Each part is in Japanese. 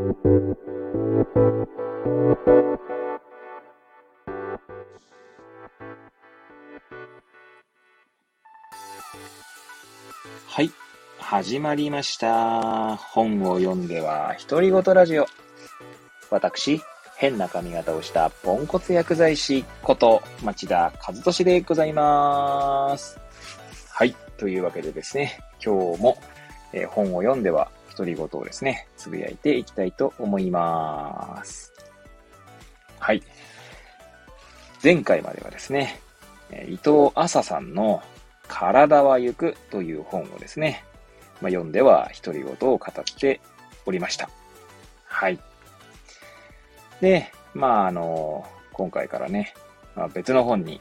はい。始まりました。本を読んでは、独り言ラジオ。私、変な髪型をしたポンコツ薬剤師こと町田和俊でございます。はい。というわけでですね、今日も、えー、本を読んでは独り言をですね、つぶやいていきたいと思います。はい。前回まではですね、伊藤麻さんの体は行くという本をですね、まあ、読んでは独り言を語っておりました。はい。で、まあ、あの、今回からね、まあ、別の本に、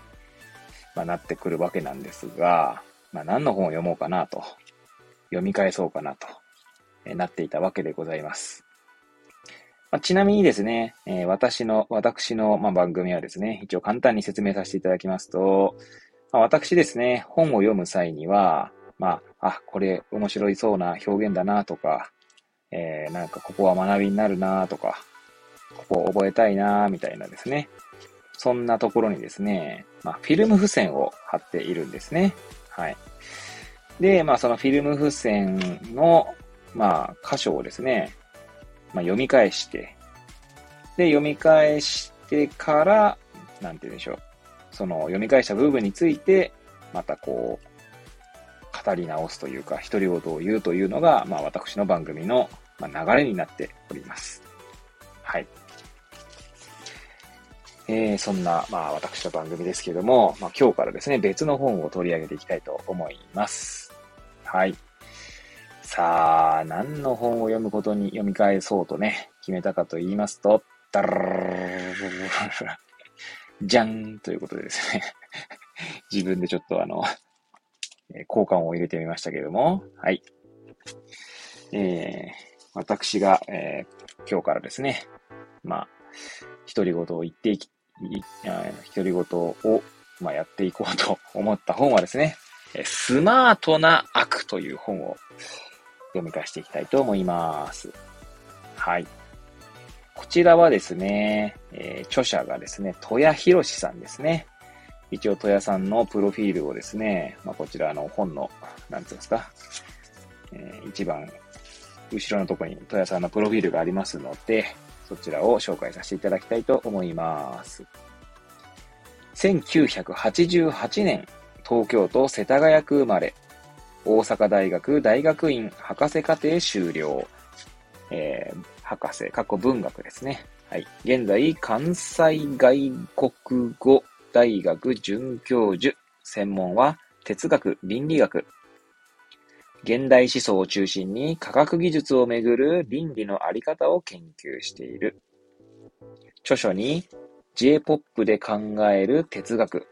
まあ、なってくるわけなんですが、まあ、何の本を読もうかなと、読み返そうかなと、なっていたわけでございます。まあ、ちなみにですね、えー、私の、私の、まあ、番組はですね、一応簡単に説明させていただきますと、まあ、私ですね、本を読む際には、まあ、あ、これ面白いそうな表現だなとか、えー、なんかここは学びになるなとか、ここを覚えたいなみたいなですね。そんなところにですね、まあ、フィルム付箋を貼っているんですね。はい。で、まあ、そのフィルム付箋の、まあ、箇所をですね、まあ、読み返して、で、読み返してから、なんて言うんでしょう。その読み返した部分について、またこう、語り直すというか、独り言を言うというのが、まあ私の番組の流れになっております。はい。えー、そんな、まあ私の番組ですけども、まあ今日からですね、別の本を取り上げていきたいと思います。はい。さあ、何の本を読むことに読み返そうとね、決めたかと言いますと、ダラじゃんということでですね自分でちょっとあの交換を入れてみましたけれども、はい。えー、私が、えー、今日からですね、まあ、独り言を言っていき、独り言を、まあ、やっていこうと思った本はですね、スマートな悪という本を読み返していきたいと思います。はい。こちらはですね、えー、著者がですね、戸谷博さんですね。一応、戸谷さんのプロフィールをですね、まあ、こちらの本の、なんつうんですか、えー、一番後ろのところに戸谷さんのプロフィールがありますので、そちらを紹介させていただきたいと思います。1988年、東京都世田谷区生まれ、大阪大学大学院博士課程修了、えー、博士、過去文学ですね。はい。現在、関西外国語大学准教授。専門は哲学、倫理学。現代思想を中心に科学技術をめぐる倫理のあり方を研究している。著書に J-POP で考える哲学、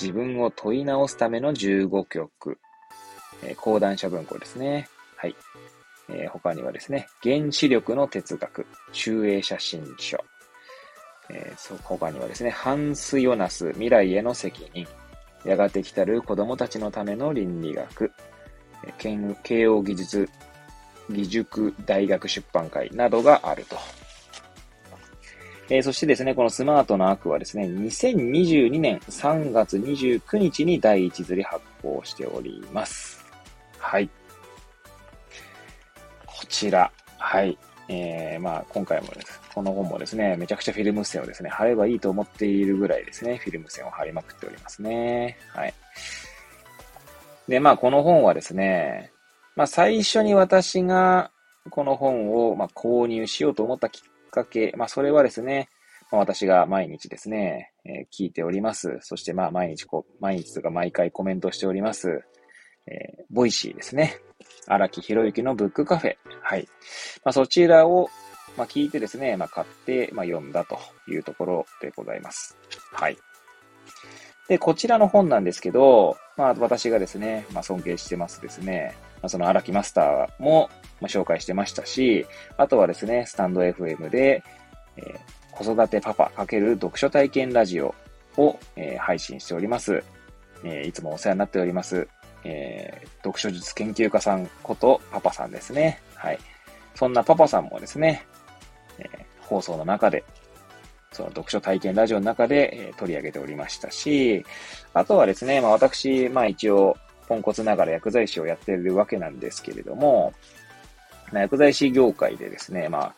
自分を問い直すための15曲、えー、講談社文庫ですね。はい。えー、他にはですね、原子力の哲学、中英写真書、えー、他にはですね、ハンス・ヨナス、未来への責任、やがて来たる子供たちのための倫理学、慶応義塾義塾大学出版会などがあると。えー、そしてですね、このスマートな悪はですね、2022年3月29日に第一釣り発行しております。はい。こちら。はい。えー、まあ、今回もです。この本もですね、めちゃくちゃフィルム線をですね、貼ればいいと思っているぐらいですね、フィルム線を貼りまくっておりますね。はい。で、まあ、この本はですね、まあ、最初に私がこの本を、ま購入しようと思ったきっかけ、まあ、それはですね、まあ、私が毎日ですね、えー、聞いております。そして、まあ、毎日こう、毎日とか毎回コメントしております。えー、 Voicy ですね。荒木博行のブックカフェ。はい。まあ、そちらを、まあ、聞いてですね、まあ、買って、まあ、読んだというところでございます。はい。で、こちらの本なんですけど、まあ、私がですね、まあ、尊敬してますですね、まあ、その荒木マスターも、まあ、紹介してましたし、あとはですね、 stand.fm で、えー、子育てパパ×読書体験ラジオを、えー、配信しております。えー、いつもお世話になっております。えー、読書術研究家さんことパパさんですね。はい。そんなパパさんもですね、えー、放送の中で、その読書体験ラジオの中で、えー、取り上げておりましたし、あとはですね、まあ私、まあ一応、ポンコツながら薬剤師をやってるわけなんですけれども、薬剤師業界でですね、まあ、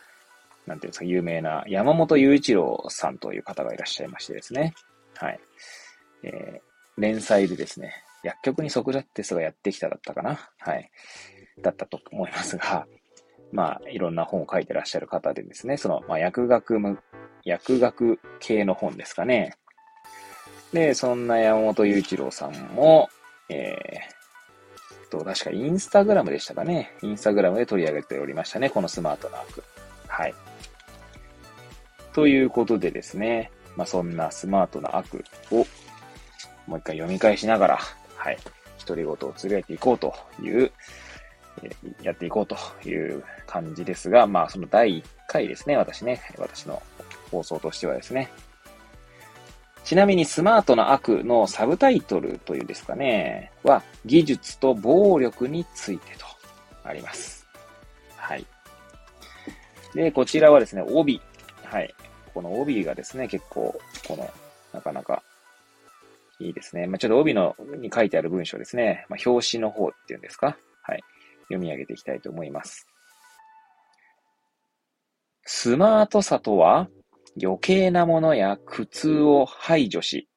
なんていうんですか、有名な山本雄一郎さんという方がいらっしゃいましてですね。はい。えー、連載でですね、薬局にソクラテスがやってきただったかなはい。だったと思いますが、まあ、いろんな本を書いてらっしゃる方でですね、その、まあ、薬学、薬学系の本ですかね。で、そんな山本雄一郎さんも、えー、と、確かインスタグラムでしたかね。インスタグラムで取り上げておりましたね。このスマートなアプはい。ということでですね、まあ、そんなスマートな悪をもう一回読み返しながら、はい、独り言をつぶやいていこうという、やっていこうという感じですが、まあ、その第1回ですね、私ね、私の放送としてはですね。ちなみにスマートな悪のサブタイトルというですかね、は、技術と暴力についてとあります。はい。で、こちらはですね、帯。はい。この帯がですね、結構、この、なかなか、いいですね。まあ、ちょっと帯の、に書いてある文章ですね。まあ、表紙の方っていうんですか？はい。読み上げていきたいと思います。スマートさとは、余計なものや苦痛を排除し、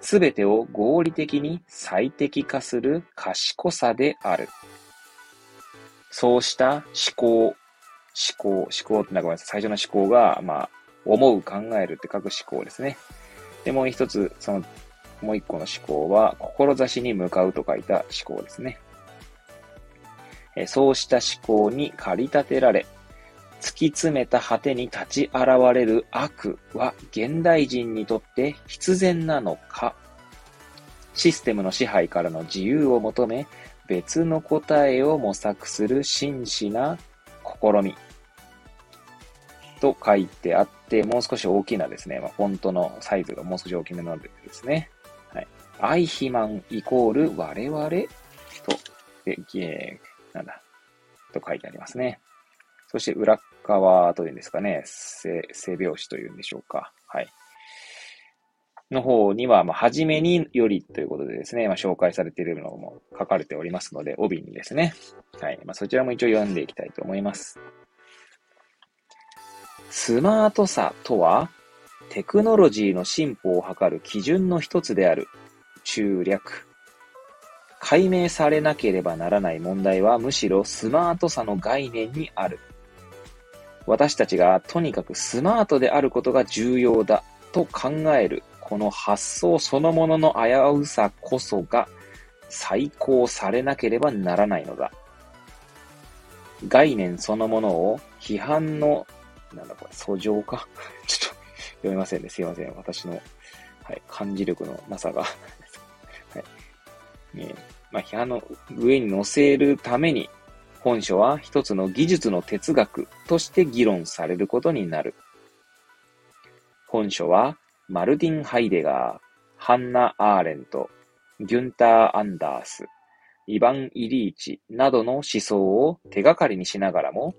すべてを合理的に最適化する賢さである。そうした思考、思考、思考ってなんかごめんなさい。最初の思考が、まあ、思う、考えるって書く思考ですね。で、もう一つ、その、もう一個の思考は、志に向かうと書いた思考ですね。そうした思考に駆り立てられ、突き詰めた果てに立ち現れる悪は現代人にとって必然なのかシステムの支配からの自由を求め、別の答えを模索する真摯な試み。と書いてあって、もう少し大きなですね、まあ、フォントのサイズがもう少し大きめなのでですね、アイヒマンイコール我々と、で、え、なんだ、と書いてありますね。そして裏側というんですかね、背背拍子というんでしょうか。はい。の方には、まあ、はじめによりということでですね、まあ、紹介されているのも書かれておりますので、帯にですね。はい。まあ、そちらも一応読んでいきたいと思います。スマートさとは、テクノロジーの進歩を図る基準の一つである中略。解明されなければならない問題はむしろスマートさの概念にある。私たちがとにかくスマートであることが重要だと考えるこの発想そのものの危うさこそが再考されなければならないのだ。概念そのものを批判のなんだこれ、訴状か？ちょっと読めませんね。すいません。私の、はい、漢字力のなさがはい。ねまあ、批判の上に載せるために、本書は一つの技術の哲学として議論されることになる。本書は、マルティン・ハイデガー、ハンナ・アーレント、ギュンター・アンダース、イヴァン・イリーチなどの思想を手がかりにしながらも、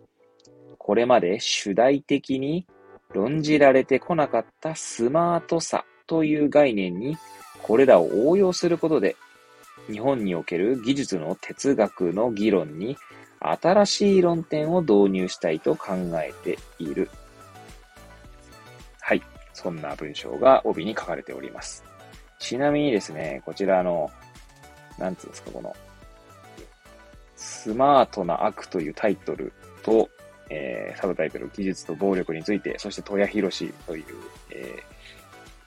これまで主題的に論じられてこなかったスマートさという概念にこれらを応用することで日本における技術の哲学の議論に新しい論点を導入したいと考えている。はい。そんな文章が帯に書かれております。ちなみにですね、こちらの、なんつうんですか、この、スマートな悪というタイトルと、えー、サブタイトル、技術と暴力について、そして戸谷博士という、えー、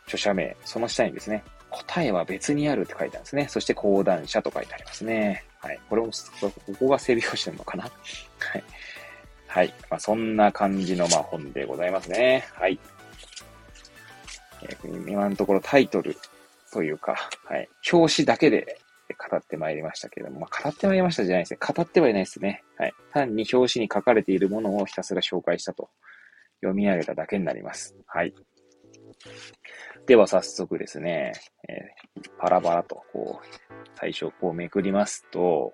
著者名、その下にですね、答えは別にあるって書いてあるんですね。そして講談社と書いてありますね。はい。これも、ここが整備表紙なのかな？はい。はい。まあ、そんな感じの、まあ、本でございますね。はい。えー、今のところタイトルというか、はい。表紙だけで語ってまいりましたけれども、まあ、語ってまいりましたじゃないですね。語ってはいないですね。はい。単に表紙に書かれているものをひたすら紹介したと読み上げただけになります。はい。では早速ですね、えー、パラパラとこう、最初こうめくりますと、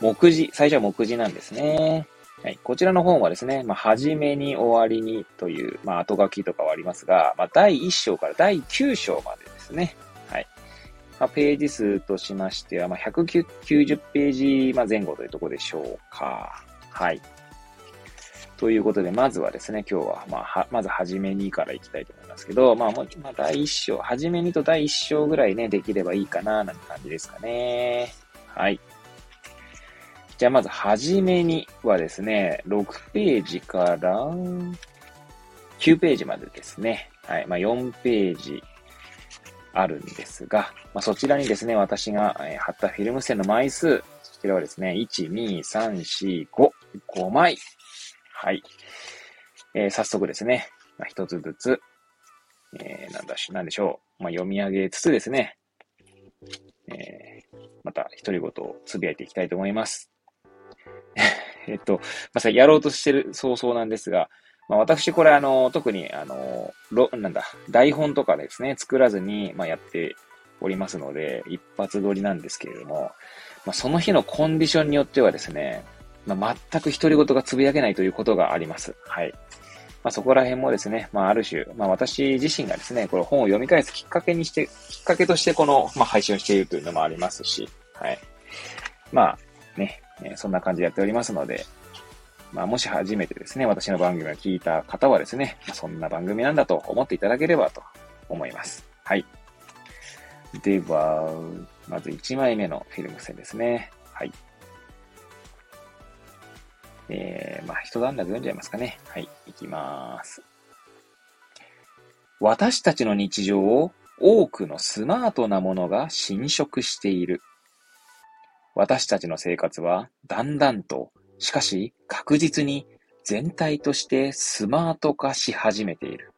目次、最初は目次なんですね。はい、こちらの本はですね、まあ、初めに終わりにという、まあ、後書きとかはありますが、まあ、第1章から第9章までですね。はい。まあ、ページ数としましては、まあ、190ページ、ま、前後というところでしょうか。はい。ということで、まずはですね、今日は、まあ、は、まずはじめにからいきたいと思いますですけど、まあ、もう、まあ、第一章、はじめにと第一章ぐらいね、できればいいかな、なんて感じですかね。はい。じゃあ、まず、はじめにはですね、6ページから9ページまでですね。はい。まあ、4ページあるんですが、まあ、そちらにですね、私が貼ったフィルム線の枚数、そちらはですね、1、2、3、4、5、5枚はい。えー、早速ですね、まあ、つずつ、えー、なんだし、なんでしょう。まあ、読み上げつつですね、えー、また独り言をつぶやいていきたいと思います。えっと、まさ、やろうとしてる早々なんですが、まあ、私これあの、特にあの、ろ、なんだ、台本とかですね、作らずに、まあ、やっておりますので、一発撮りなんですけれども、まあ、その日のコンディションによってはですね、まあ、全く独り言がつぶやけないということがあります。はい。まあ、そこら辺もですね、まあ、ある種、まあ、私自身がですね、この本を読み返すきっかけにして、きっかけとしてこの、まあ、配信をしているというのもありますし、はい。まあ、ね、そんな感じでやっておりますので、まあ、もし初めてですね、私の番組を聞いた方はですね、そんな番組なんだと思っていただければと思います。はい。では、まず1枚目のフィルム線ですね。はい。えー、まあ、一段落読んじゃいますかね。はい、いきます。私たちの日常を多くのスマートなものが侵食している。私たちの生活はだんだんと、しかし確実に全体としてスマート化し始めている。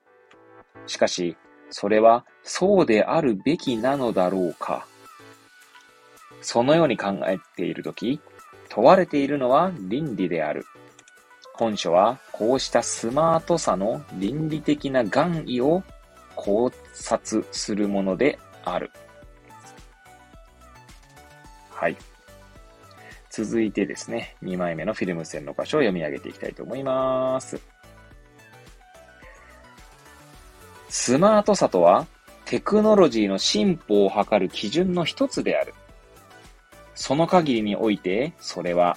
しかし、それはそうであるべきなのだろうか。そのように考えているとき、問われているのは倫理である。本書はこうしたスマートさの倫理的な願意を考察するものである。はい。続いてですね、2枚目のフィルム線の箇所を読み上げていきたいと思います。スマートさとは、テクノロジーの進歩を図る基準の一つである。その限りにおいて、それは、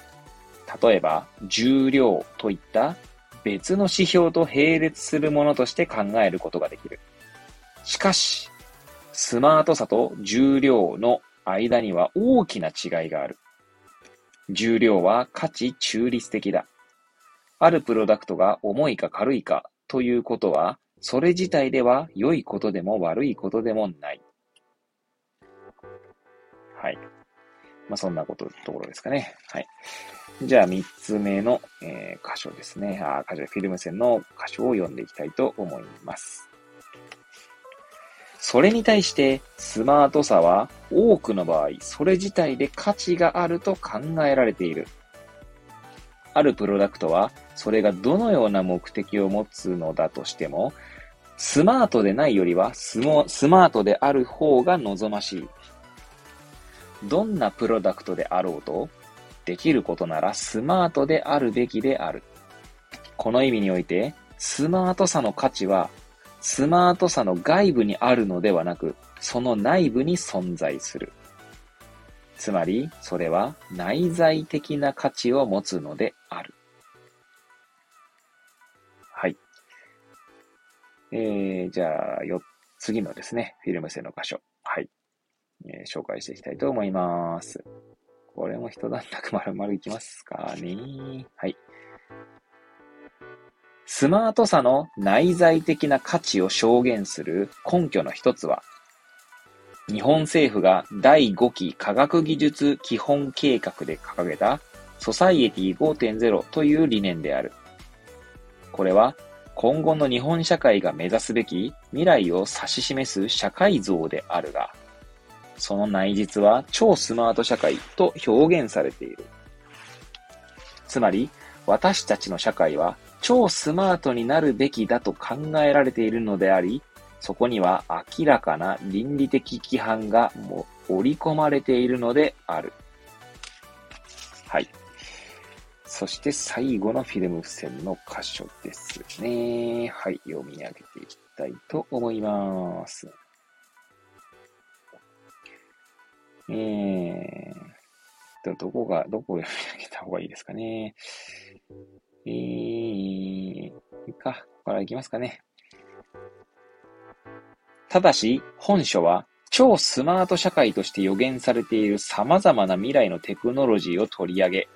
例えば、重量といった別の指標と並列するものとして考えることができる。しかし、スマートさと重量の間には大きな違いがある。重量は価値中立的だ。あるプロダクトが重いか軽いかということは、それ自体では良いことでも悪いことでもない。はい。まあ、そんなこと、ところですかね。はい。じゃあ、三つ目の、えー、箇所ですね。あ、箇所、フィルム線の箇所を読んでいきたいと思います。それに対して、スマートさは多くの場合、それ自体で価値があると考えられている。あるプロダクトは、それがどのような目的を持つのだとしても、スマートでないよりはスマートである方が望ましい。どんなプロダクトであろうと、できることならスマートであるべきである。この意味において、スマートさの価値は、スマートさの外部にあるのではなく、その内部に存在する。つまり、それは内在的な価値を持つのである。はい。えー、じゃあ、よ、次のですね、フィルム線の箇所。はい。えー、紹介していきたいと思います。これも一段落丸々いきますかね。はい。スマートさの内在的な価値を証言する根拠の一つは、日本政府が第5期科学技術基本計画で掲げたソサイエティ5.0という理念である。これは今後の日本社会が目指すべき未来を指し示す社会像であるが、その内実は超スマート社会と表現されている。つまり、私たちの社会は超スマートになるべきだと考えられているのであり、そこには明らかな倫理的規範がも織り込まれているのである。はい。そして最後のフィルム付箋の箇所ですね。はい、読み上げていきたいと思います。えーと、どこが、どこを読み上げた方がいいですかね。えー、いいか、ここからいきますかね。ただし、本書は超スマート社会として予言されている様々な未来のテクノロジーを取り上げ、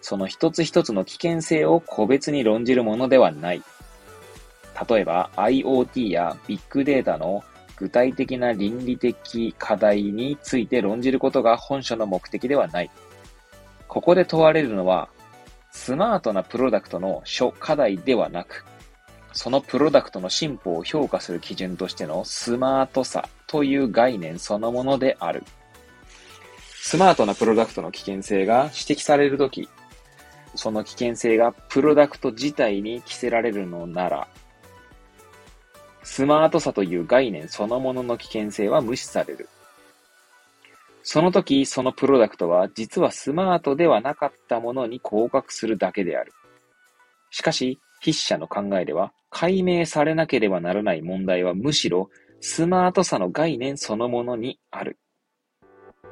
その一つ一つの危険性を個別に論じるものではない。例えば IoT やビッグデータの具体的な倫理的課題について論じることが本書の目的ではない。ここで問われるのは、スマートなプロダクトの諸課題ではなく、そのプロダクトの進歩を評価する基準としてのスマートさという概念そのものである。スマートなプロダクトの危険性が指摘されるとき、その危険性がプロダクト自体に着せられるのなら、スマートさという概念そのものの危険性は無視される。その時、そのプロダクトは実はスマートではなかったものに降格するだけである。しかし、筆者の考えでは、解明されなければならない問題はむしろ、スマートさの概念そのものにある。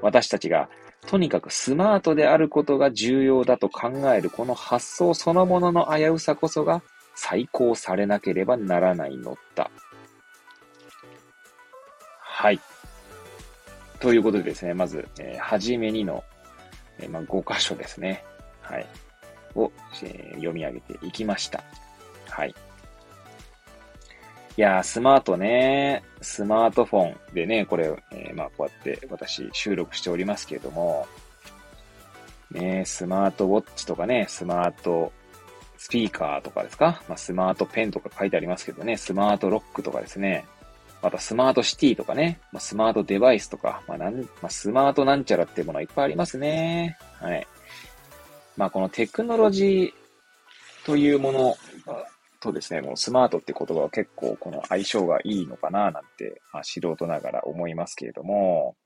私たちが、とにかくスマートであることが重要だと考えるこの発想そのものの危うさこそが、再考されなければならないのだ。はい。ということでですね、まず、えー、はじめにの、えー、まあ、5箇所ですね。はい。を、えー、読み上げていきました。はい。いやー、スマートね、スマートフォンでね、これ、えー、まあ、こうやって私収録しておりますけれども、ね、スマートウォッチとかね、スマートスピーカーとかですか、まあ、スマートペンとか書いてありますけどね、スマートロックとかですね、またスマートシティとかね、まあ、スマートデバイスとか、まあなんまあ、スマートなんちゃらっていうものはいっぱいありますね。はい。まあこのテクノロジーというものとですね、もうスマートって言葉は結構この相性がいいのかななんて、まあ、素人ながら思いますけれども、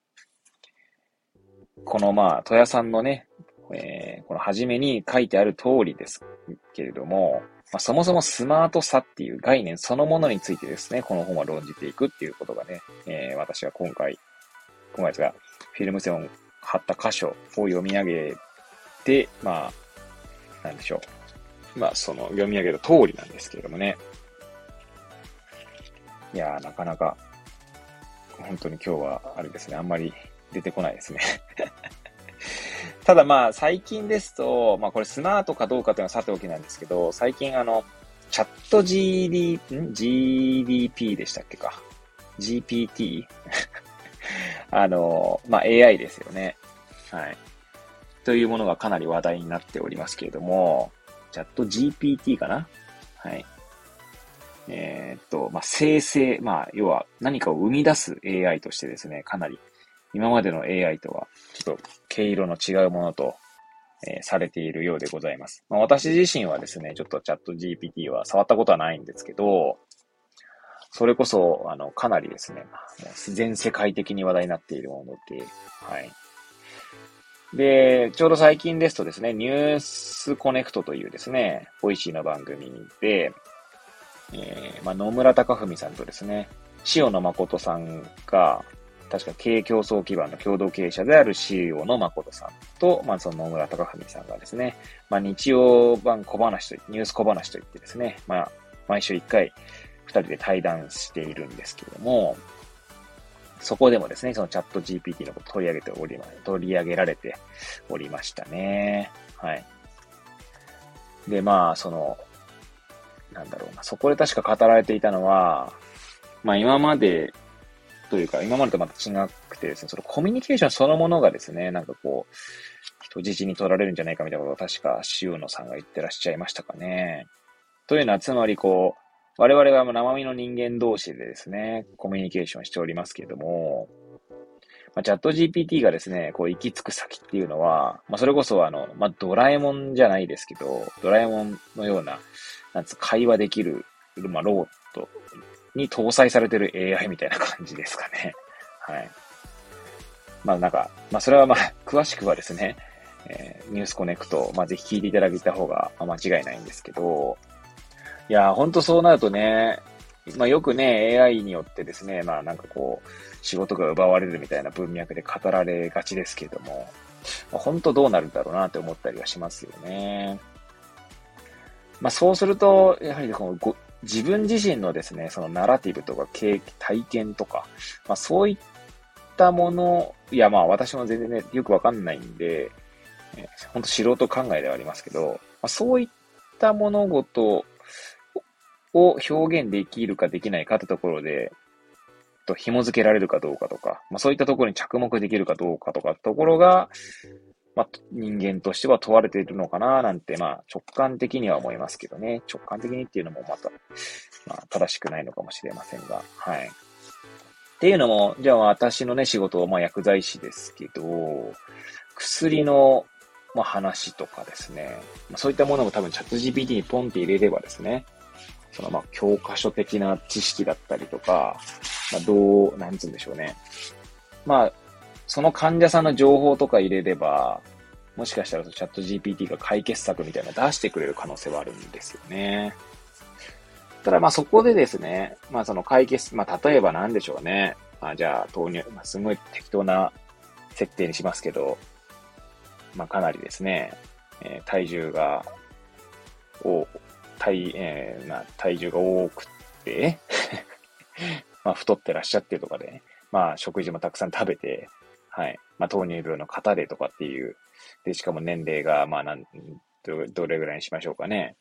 このまあ、戸谷さんのね、えー、この初めに書いてある通りですけれども、まあ、そもそもスマートさっていう概念そのものについてですね、この本は論じていくっていうことがね、えー、私は今回、今回ですが、フィルム線を貼った箇所を読み上げて、まあ、なんでしょう。まあ、その読み上げた通りなんですけれどもね。いやー、なかなか、本当に今日は、あれですね、あんまり出てこないですねただまあ、最近ですと、まあこれスマートかどうかというのはさておきなんですけど、最近あの、チャット GD、ん ?GDP でしたっけか ?GPT? あの、まあ AI ですよね。はい。というものがかなり話題になっておりますけれども、チャット GPT かな？はい。えー、っと、まあ、生成、まあ、要は何かを生み出す AI としてですね、かなり今までの AI とはちょっと毛色の違うものと、えー、されているようでございます。まあ、私自身はですね、ちょっとチャット GPT は触ったことはないんですけど、それこそ、あの、かなりですね、全世界的に話題になっているもので、はい。で、ちょうど最近ですとですね、ニュースコネクトというですね、 Voicy の番組で、えー、まあ、野村高文さんとですね、塩野誠さんが、確か経営共創基盤の共同経営者である CEO の誠さんと、まあ、その野村高文さんがですね、まあ、日曜版小話と、ニュース小話といってですね、まあ、毎週1回、2人で対談しているんですけれども、そこでもですね、そのチャット GPT のこと取り上げておりま、取り上げられておりましたね。はい。で、まあ、その、なんだろうな、そこで確か語られていたのは、まあ今までというか、今までとまた違くてですね、そのコミュニケーションそのものがですね、なんかこう、人質に取られるんじゃないかみたいなことを確か塩野さんが言ってらっしゃいましたかね。というのは、つまりこう、我々は生身の人間同士でですね、コミュニケーションしておりますけれども、まあ、チャット GPT がですね、こう行き着く先っていうのは、まあ、それこそあの、まあ、ドラえもんじゃないですけど、ドラえもんのような、なんつ会話できる、まあ、ロボットに搭載されてる AI みたいな感じですかね。はい。まあなんか、まあそれはまあ、詳しくはですね、えー、ニュースコネクト、まあ、ぜひ聞いていただいた方が間違いないんですけど、いやー、ほんとそうなるとね、まあ、よくね、AI によってですね、まあなんかこう、仕事が奪われるみたいな文脈で語られがちですけども、まあ、本当どうなるんだろうなって思ったりはしますよね。まあそうすると、やはりこの自分自身のですね、そのナラティブとか経験体験とか、まあそういったもの、いやまあ私も全然ね、よくわかんないんで、本当素人考えではありますけど、まあ、そういった物事を表現できるかできないかってところで、と紐付けられるかどうかとか、まあ、そういったところに着目できるかどうかとかところが、まあ、人間としては問われているのかななんて、まあ、直感的には思いますけどね。直感的にっていうのもまた、まあ、正しくないのかもしれませんが、はい。っていうのも、じゃあ私のね、仕事は、まあ、薬剤師ですけど、薬の、まあ、話とかですね、まあ、そういったものも多分チャット GPT にポンって入れればですね、そのまあ教科書的な知識だったりとか、まあどう、なんつうんでしょうね。まあ、その患者さんの情報とか入れれば、もしかしたらチャット GPT が解決策みたいなの出してくれる可能性はあるんですよね。ただまあそこでですね、まあその解決、まあ例えばなんでしょうね。まあじゃあ投入、まあすごい適当な設定にしますけど、まあかなりですね、えー、体重が、を体、えー、まあ、体重が多くて まあ、太ってらっしゃってとかで、ね、まあ、食事もたくさん食べて、はい。まあ、糖尿病の方でとかっていう、で、しかも年齢が、まあ、なん、ど、れぐらいにしましょうかね。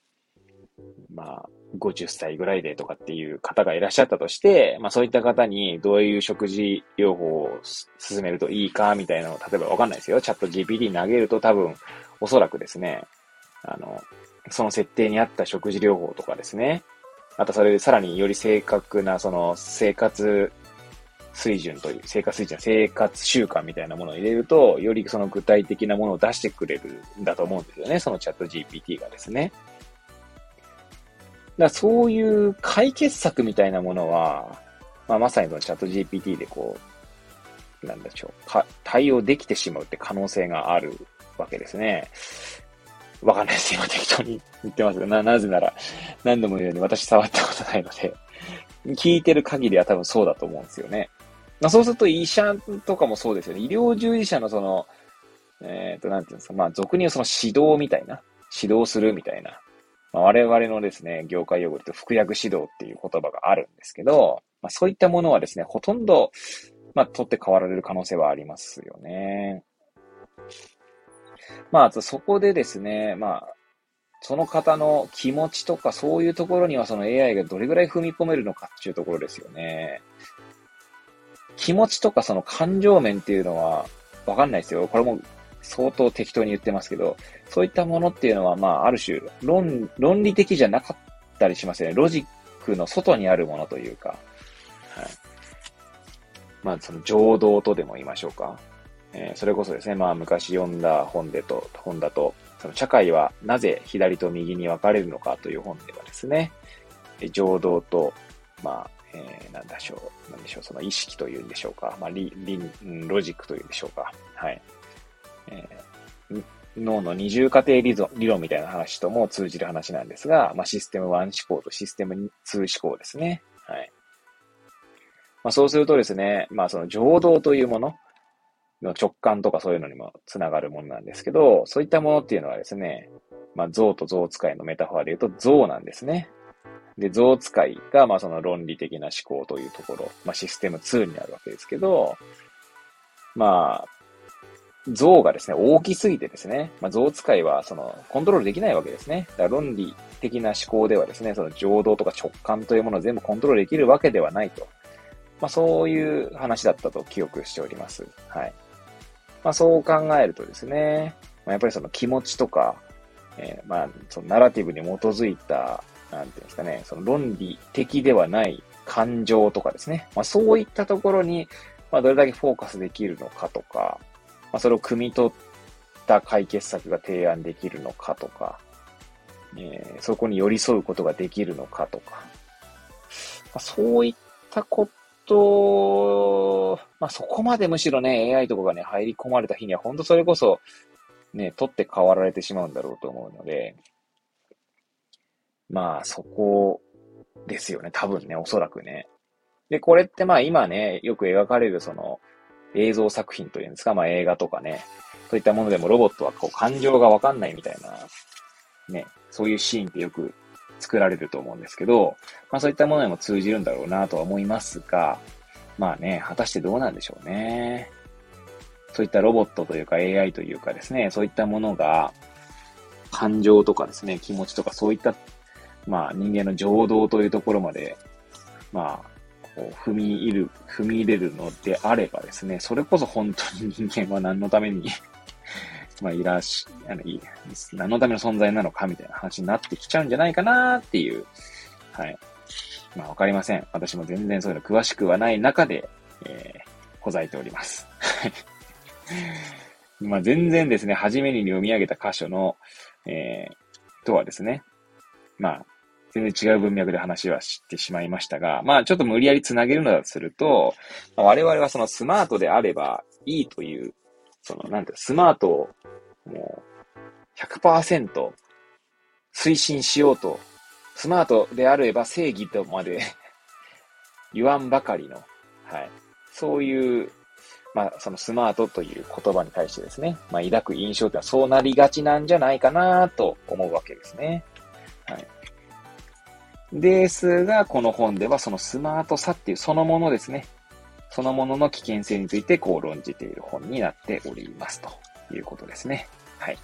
まあ、50歳ぐらいでとかっていう方がいらっしゃったとして、まあそういった方にどういう食事療法を進めるといいかみたいなのを、例えばわかんないですよ。チャット GPT 投げると多分、おそらくですね、あの、その設定に合った食事療法とかですね。あとそれでさらにより正確なその生活水準という、生活水準、生活習慣みたいなものを入れると、よりその具体的なものを出してくれるんだと思うんですよね。そのチャット GPT がですね。だそういう解決策みたいなものは、まあ、まさにそのチャット GPT でこう、なんでしょう、か、対応できてしまうって可能性があるわけですね。わかんないです。今適当に言ってますが、な、なぜなら、何度も言うように私触ったことないので、聞いてる限りは多分そうだと思うんですよね。まあ、そうすると医者とかもそうですよね。医療従事者のその、えっ、ー、と、なんていうんですか、まあ、俗に言うその指導みたいな、指導するみたいな、まあ、我々のですね、業界用語で言うと服薬指導っていう言葉があるんですけど、まあ、そういったものはですね、ほとんど、まあ、取って代わられる可能性はありますよね。まあ、そこでですね、まあ、その方の気持ちとかそういうところにはその AI がどれぐらい踏み込めるのかっていうところですよね。気持ちとかその感情面っていうのはわかんないですよ。これも相当適当に言ってますけど、そういったものっていうのはまあある種論、論理的じゃなかったりしますよね。ロジックの外にあるものというか。はい。まあその情動とでも言いましょうか。えー、それこそですね、まあ昔読んだ本でと、本だと、その社会はなぜ左と右に分かれるのかという本ではですね、情動と、まあ、えー、なんでしょう、なんでしょう、その意識というんでしょうか、まあ、リ、リ、ロジックというんでしょうか、はい。えー、脳の二重過程理論理論みたいな話とも通じる話なんですが、まあ、システム1思考とシステム2思考ですね。はい。まあ、そうするとですね、まあ、その情動というもの、の直感とかそういうのにもつながるものなんですけど、そういったものっていうのはですね、まあ、象と象使いのメタファーで言うと象なんですね。で、象使いが、まあ、その論理的な思考というところ、まあ、システム2になるわけですけど、まあ、象がですね、大きすぎてですね、まあ、象使いは、その、コントロールできないわけですね。だから論理的な思考ではですね、その情動とか直感というものを全部コントロールできるわけではないと。まあ、そういう話だったと記憶しております。はい。まあ、そう考えるとですね、まあ、やっぱりその気持ちとか、えー、まあ、そのナラティブに基づいた、なんていうんですかね、その論理的ではない感情とかですね、まあ、そういったところに、まあ、どれだけフォーカスできるのかとか、まあ、それを汲み取った解決策が提案できるのかとか、えー、そこに寄り添うことができるのかとか、ま、そういったことまあそこまでむしろね、AI とかがね、入り込まれた日には、本当それこそ、ね、取って代わられてしまうんだろうと思うので、まあ、そこですよね。多分ね、おそらくね。で、これってまあ今ね、よく描かれるその映像作品というんですか、まあ映画とかね、そういったものでもロボットはこう感情がわかんないみたいな、ね、そういうシーンってよく作られると思うんですけど、まあそういったものにも通じるんだろうなとは思いますが、まあね、果たしてどうなんでしょうね。そういったロボットというか AI というかですね、そういったものが、感情とかですね、気持ちとかそういった、まあ人間の情動というところまで、まあ、こう踏み入る、踏み入れるのであればですね、それこそ本当に人間は何のために まあ、いらし、あの、いい何のための存在なのかみたいな話になってきちゃうんじゃないかなっていう、はい。まあ、わかりません。私も全然そういうの詳しくはない中で、えー、ほざいております。はいまあ、全然ですね、初めに読み上げた箇所の、えー、とはですね、まあ、全然違う文脈で話はしてしまいましたが、まあちょっと無理やり繋げるのだとすると、まあ、我々はそのスマートであればいいという、そのなんていうスマートをもう100%推進しようと、スマートであれば正義とまで 言わんばかりの、はい。そういう、まあ、そのスマートという言葉に対してですね、まあ、抱く印象ってはそうなりがちなんじゃないかなと思うわけですね。はい。ですが、この本ではそのスマートさっていうそのものですね。そのものの危険性についてこう論じている本になっておりますということですね。はい。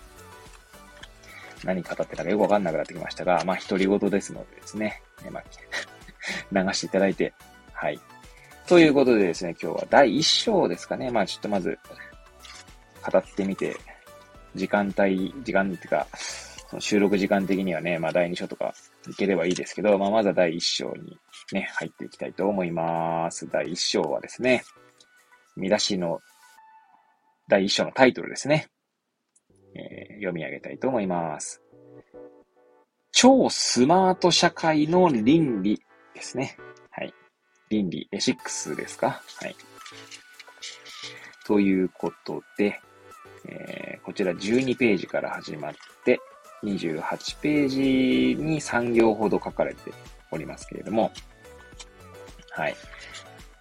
何語ってたかよくわかんなくなってきましたが、まあ、独り言ですのでですね。まあ、流していただいて、はい。ということでですね、今日は第1章ですかね。まあ、ちょっとまず、語ってみて、時間帯、時間っていうか、その収録時間的にはね、まあ第2章とかいければいいですけど、まあまずは第1章にね、入っていきたいと思います。第1章はですね、見出しの第1章のタイトルですね。えー、読み上げたいと思います。超スマート社会の倫理ですね。はい。倫理、エシックスですか？はい。ということで、えー、こちら12ページから始まって、28ページに3行ほど書かれておりますけれども、はい。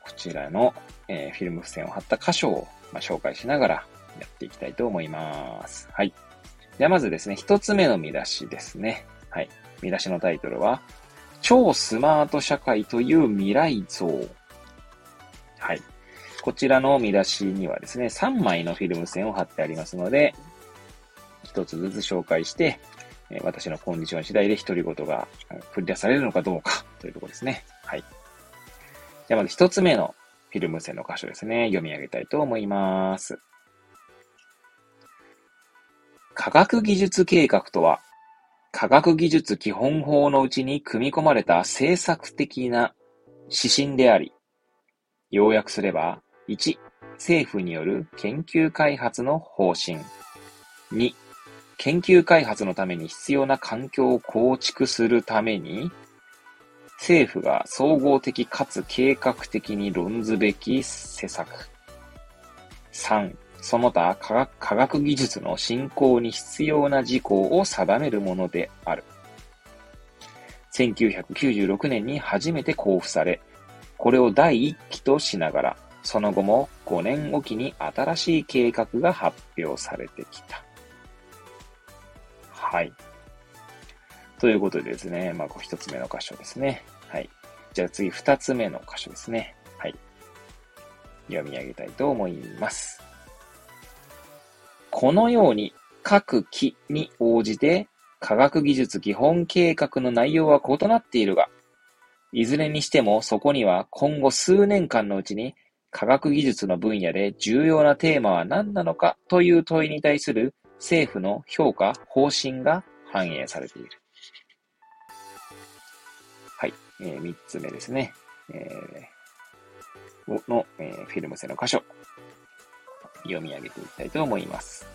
こちらの、えー、フィルム付箋を貼った箇所を、まあ、紹介しながらやっていきたいと思います。はい。ではまずですね、一つ目の見出しですね。はい。見出しのタイトルは、超スマート社会という未来像。はい。こちらの見出しにはですね、3枚のフィルム線を貼ってありますので、一つずつ紹介して、え私のコンディション次第で独り言が繰り出されるのかどうかというところですね。はい。じゃあまず一つ目のフィルム線の箇所ですね。読み上げたいと思います。科学技術計画とは、科学技術基本法のうちに組み込まれた政策的な指針であり、要約すれば、1、政府による研究開発の方針。2、研究開発のために必要な環境を構築するために、政府が総合的かつ計画的に論ずべき施策。3、その他科学科学技術の進行に必要な事項を定めるものである。1996年に初めて交付され、これを第1期としながら、その後も5年おきに新しい計画が発表されてきた。はい。ということでですね、まあ、一つ目の箇所ですね。はい。じゃあ次二つ目の箇所ですね。はい。読み上げたいと思います。このように各期に応じて科学技術基本計画の内容は異なっているが、いずれにしてもそこには今後数年間のうちに科学技術の分野で重要なテーマは何なのかという問いに対する政府の評価、方針が反映されている。はい。えー、3つ目ですね。えー、の、えー、フィルム製の箇所、読み上げていきたいと思います。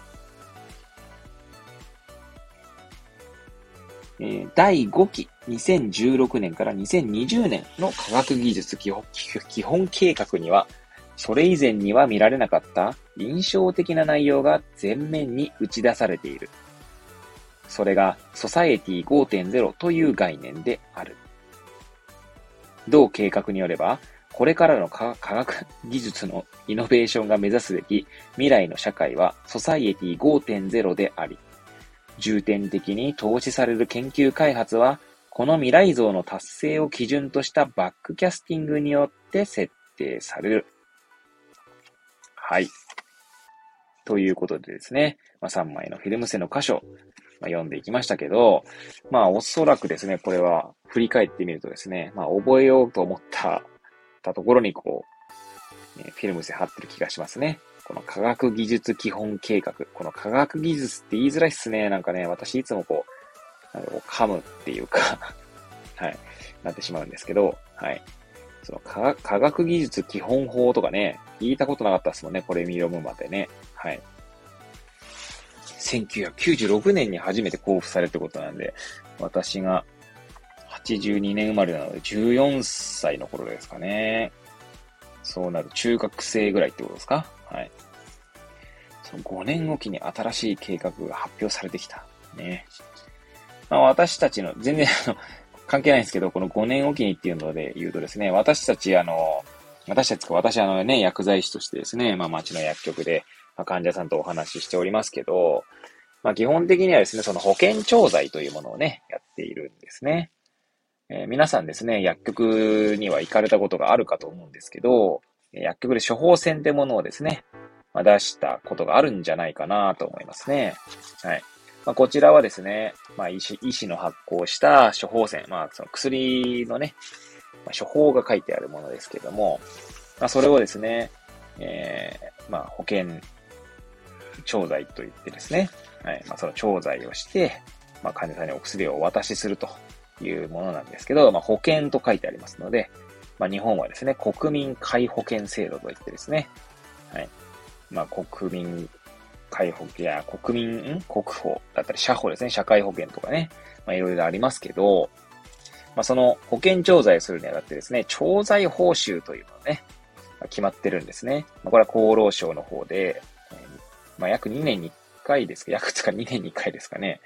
えー、第5期2016年から2020年の科学技術基本基本計画には、それ以前には見られなかった印象的な内容が前面に打ち出されている。それが Society 5.0という概念である。同計画によれば、これからの科学技術のイノベーションが目指すべき未来の社会は Society 5.0であり、重点的に投資される研究開発は、この未来像の達成を基準としたバックキャスティングによって設定される。はい。ということでですね、まあ、3枚のフィルム線の箇所、まあ、読んでいきましたけど、まあおそらくですね、これは振り返ってみるとですね、まあ覚えようと思ったたところにこう、フィルム線貼ってる気がしますね。この科学技術基本計画。この科学技術って言いづらいっすね。なんかね、私いつもこう、なんかこう噛むっていうか はい、なってしまうんですけど、はい。その科学技術基本法とかね、聞いたことなかったですもんね、これ見読むまでね。はい。1996年に初めて交付されるってことなんで、私が82年生まれなので14歳の頃ですかね。そうなる中学生ぐらいってことですか？はい。その5年おきに新しい計画が発表されてきた。ね。まあ、私たちの、全然あの、関係ないんですけど、この5年おきにっていうので言うとですね、私たち、あの、私たちか、私あのね、薬剤師としてですね、まあ町の薬局で、まあ、患者さんとお話ししておりますけど、まあ基本的にはですね、その保険調剤というものをね、やっているんですね。えー、皆さんですね、薬局には行かれたことがあるかと思うんですけど、薬局で処方箋ってものをですね、まあ、出したことがあるんじゃないかなと思いますね。はい。まあ、こちらはですね、まあ、医師、医師の発行した処方箋、まあ、その薬のね、まあ、処方が書いてあるものですけども、まあ、それをですね、えー、まあ、保険調剤といってですね、はい、まあ、その調剤をして、まあ、患者さんにお薬をお渡しするというものなんですけど、まあ、保険と書いてありますので、まあ、日本はですね、国民皆保険制度といってですね、はい。まあ、国民皆保険や国民、国保だったり、社保ですね、社会保険とかね、まあ、いろいろありますけど、まあ、その保険調剤するにあたってですね、調剤報酬というのがねま、決まってるんですね。まあ、これは厚労省の方で、まあ、約2年に1回ですか、約つか2年に1回ですかね、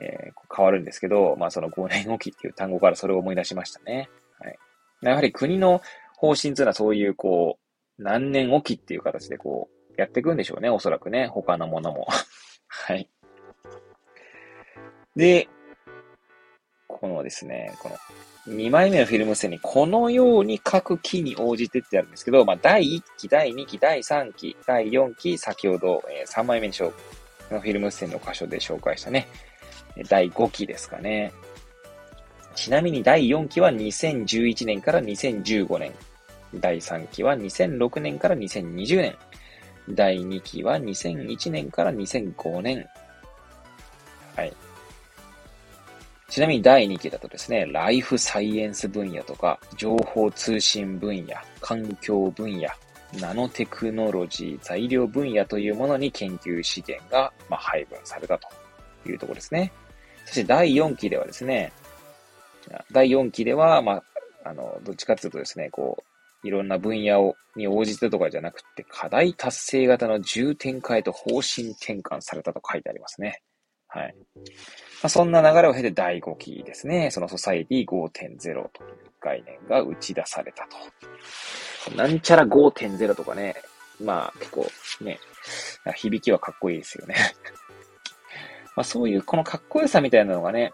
えー、変わるんですけど、まあ、その5年おきっていう単語からそれを思い出しましたね。はい。やはり国の方針というのはそういう、こう、何年おきっていう形でこう、やっていくんでしょうね、おそらくね。他のものも。はい。で、このですね、この2枚目のフィルム線にこのように各期に応じてってあるんですけど、まあ、第1期、第2期、第3期、第4期、先ほど、えー、3枚目にのフィルム線の箇所で紹介したね、第5期ですかね。ちなみに第4期は2011年から2015年。第3期は2006年から2020年。第2期は2001年から2005年。はい。ちなみに第2期だとですね、ライフサイエンス分野とか、情報通信分野、環境分野、ナノテクノロジー、材料分野というものに研究資源が、まあ、配分されたというところですね。そして第4期ではですね、第4期では、まあ、あの、どっちかっていうとですね、こう、いろんな分野をに応じてとかじゃなくて、課題達成型の重点化へと方針転換されたと書いてありますね。はい。まあ、そんな流れを経て第5期ですね。そのソサイティ5.0という概念が打ち出されたと。なんちゃら5.0とかね、まあ結構ね、響きはかっこいいですよね。まあそういうこのかっこよさみたいなのがね、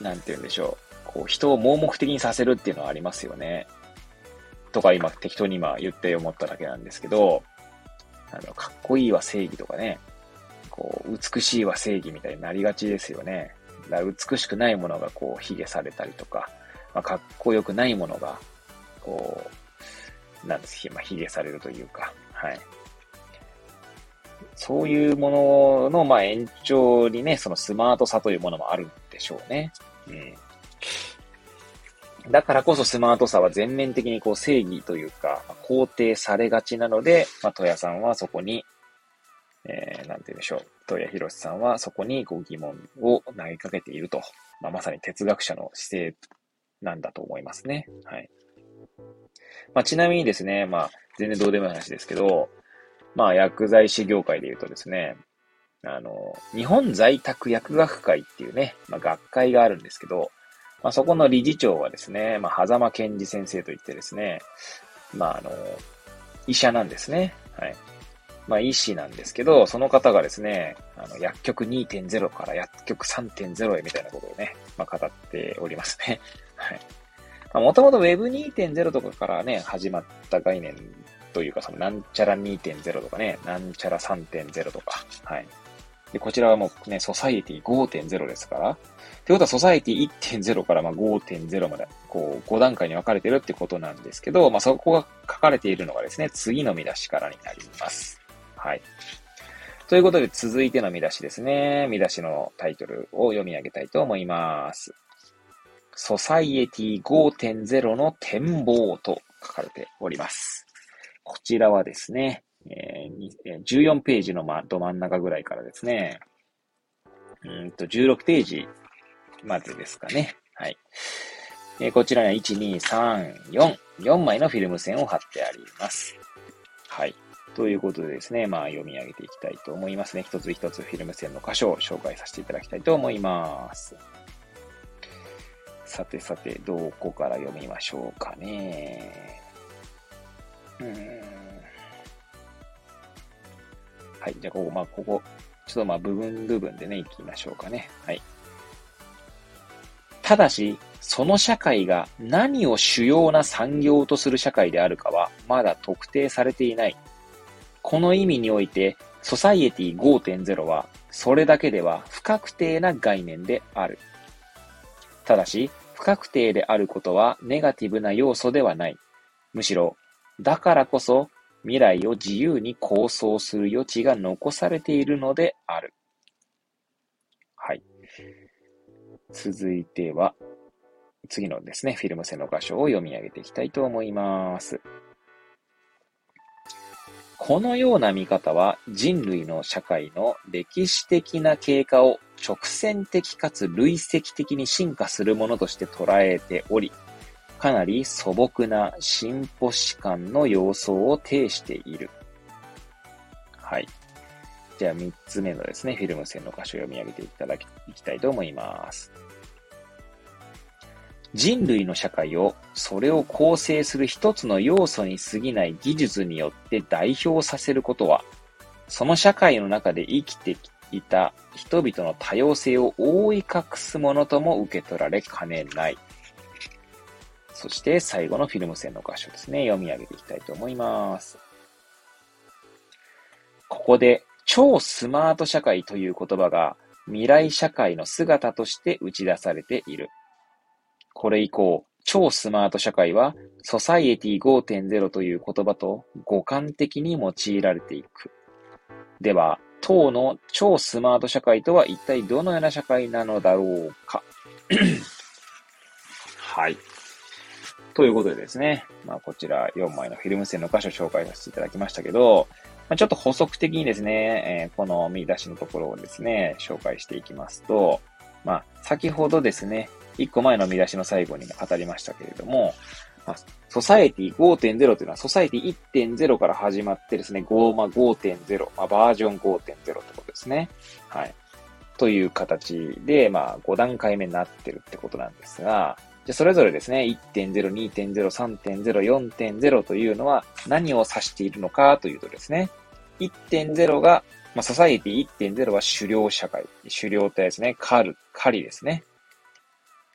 なんて言うんでしょう。こう人を盲目的にさせるっていうのはありますよね。とか今適当に今言って思っただけなんですけど、あの、かっこいいは正義とかね、こう、美しいは正義みたいになりがちですよね。だから美しくないものがこう、卑下されたりとか、まあ、かっこよくないものが、こう、なんです、まあ、卑下されるというか、はい。そういうものの、まあ、延長にね、そのスマートさというものもあるんでしょうね。うん。だからこそスマートさは全面的にこう正義というか、肯定されがちなので、まあ、戸谷さんはそこに、えー、なんて言うんでしょう。戸谷博さんはそこにこう疑問を投げかけていると。まあ、まさに哲学者の姿勢なんだと思いますね。はい。まあ、ちなみにですね、まあ、全然どうでもいい話ですけど、まあ、薬剤師業界で言うとですね、あの、日本在宅薬学会っていうね、まあ、学会があるんですけど、まあ、そこの理事長はですね、まあ、狭間健二先生といってですね、まあ、あの、医者なんですね。はい。まあ、医師なんですけど、その方がですね、あの、薬局2.0から薬局3.0へみたいなことをね、まあ、語っておりますね。はい。まあ、もともと Web2.0 とかからね、始まった概念というか、その、なんちゃら2.0とかね、なんちゃら3.0とか、はい。で、こちらはもうね、ソサイエティ5.0ですから、ってことは、ソサイエティ1.0からまあ5.0まで、こう、5段階に分かれてるってことなんですけど、まあ、そこが書かれているのがですね、次の見出しからになります。はい。ということで、続いての見出しですね。見出しのタイトルを読み上げたいと思います。ソサイエティ5.0の展望と書かれております。こちらはですね、えー、14ページのど真ん中ぐらいからですね、うんと16ページまでですかね。はい。えー、こちらには1、2、3、4、4枚のフィルム線を貼ってあります。はい。ということでですね、まあ読み上げていきたいと思いますね。一つ一つフィルム線の箇所を紹介させていただきたいと思います。さてさて、どこから読みましょうかね。うん。はい。じゃあ、ここ、まあ、ここ、ちょっとまあ、部分部分でね、行きましょうかね。はい。ただし、その社会が何を主要な産業とする社会であるかは、まだ特定されていない。この意味において、ソサイエティ5.0は、それだけでは不確定な概念である。ただし、不確定であることはネガティブな要素ではない。むしろ、だからこそ未来を自由に構想する余地が残されているのである。はい。続いては、次のですね、フィルム線の箇所を読み上げていきたいと思います。このような見方は人類の社会の歴史的な経過を直線的かつ累積的に進化するものとして捉えており、かなり素朴な進歩史観の様相を呈している。はい。じゃあ3つ目のですね、フィルム線の箇所を読み上げていただき、いきたいと思います。人類の社会をそれを構成する一つの要素に過ぎない技術によって代表させることは、その社会の中で生きていた人々の多様性を覆い隠すものとも受け取られかねない。そして最後のフィルム線の箇所ですね、読み上げていきたいと思います。ここで超スマート社会という言葉が未来社会の姿として打ち出されている。これ以降、超スマート社会は、ソサイエティ5.0という言葉と互換的に用いられていく。では、当の超スマート社会とは一体どのような社会なのだろうか？はい。ということでですね、まあ、こちら4枚のフィルム線の箇所を紹介させていただきましたけど、まあ、ちょっと補足的にですね、えー、この見出しのところをですね、紹介していきますと、まあ、先ほどですね、一個前の見出しの最後にも語りましたけれども、まあ、ソサエティ5.0というのは、ソサエティ1.0から始まってですね、5、まあ、5.0、まあ、バージョン5.0ってことですね。はい。という形で、まあ、5段階目になってるってことなんですが、じゃそれぞれですね、1.0、2.0、3.0、4.0というのは何を指しているのかというとですね、1.0が、まあ、ソサイエティ1.0は狩猟社会。狩猟ってですね、狩る、狩りですね。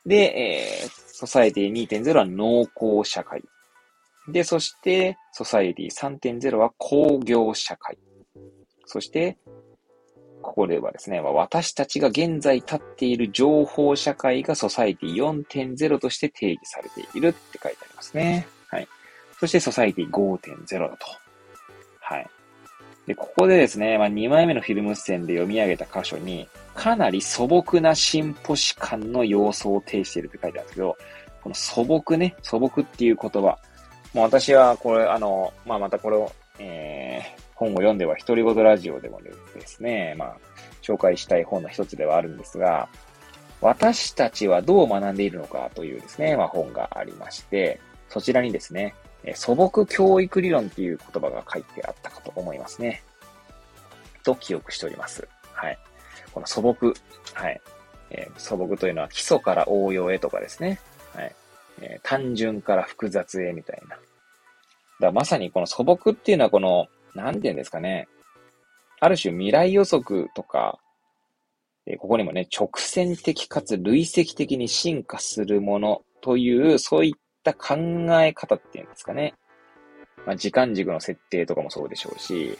で、えー、ソサイエティ2.0は農耕社会。で、そして、ソサイエティ3.0は工業社会。そして、ここではですね、私たちが現在立っている情報社会がソサエティ4.0として定義されているって書いてありますね。はい。そして、ソサエティ5.0だと。はい。で、ここでですね、まあ、2枚目のフィルム線で読み上げた箇所に、かなり素朴な進歩史観の要素を呈しているって書いてあるんですけど、この素朴ね、素朴っていう言葉。もう私はこれ、あの、まあ、またこれを、えー、本を読んでは独り言ラジオでもですね、まあ、紹介したい本の一つではあるんですが、私たちはどう学んでいるのかというですね、まあ、本がありまして、そちらにですね、素朴教育理論っていう言葉が書いてあったかと思いますね。と記憶しております。はい。この素朴。はい。えー、素朴というのは基礎から応用へとかですね。はい。えー、単純から複雑へみたいな。だからまさにこの素朴っていうのはこの、なんて言うんですかね。ある種未来予測とか、え、ここにもね、直線的かつ累積的に進化するものという、そういった考え方っていうんですかね。まあ、時間軸の設定とかもそうでしょうし、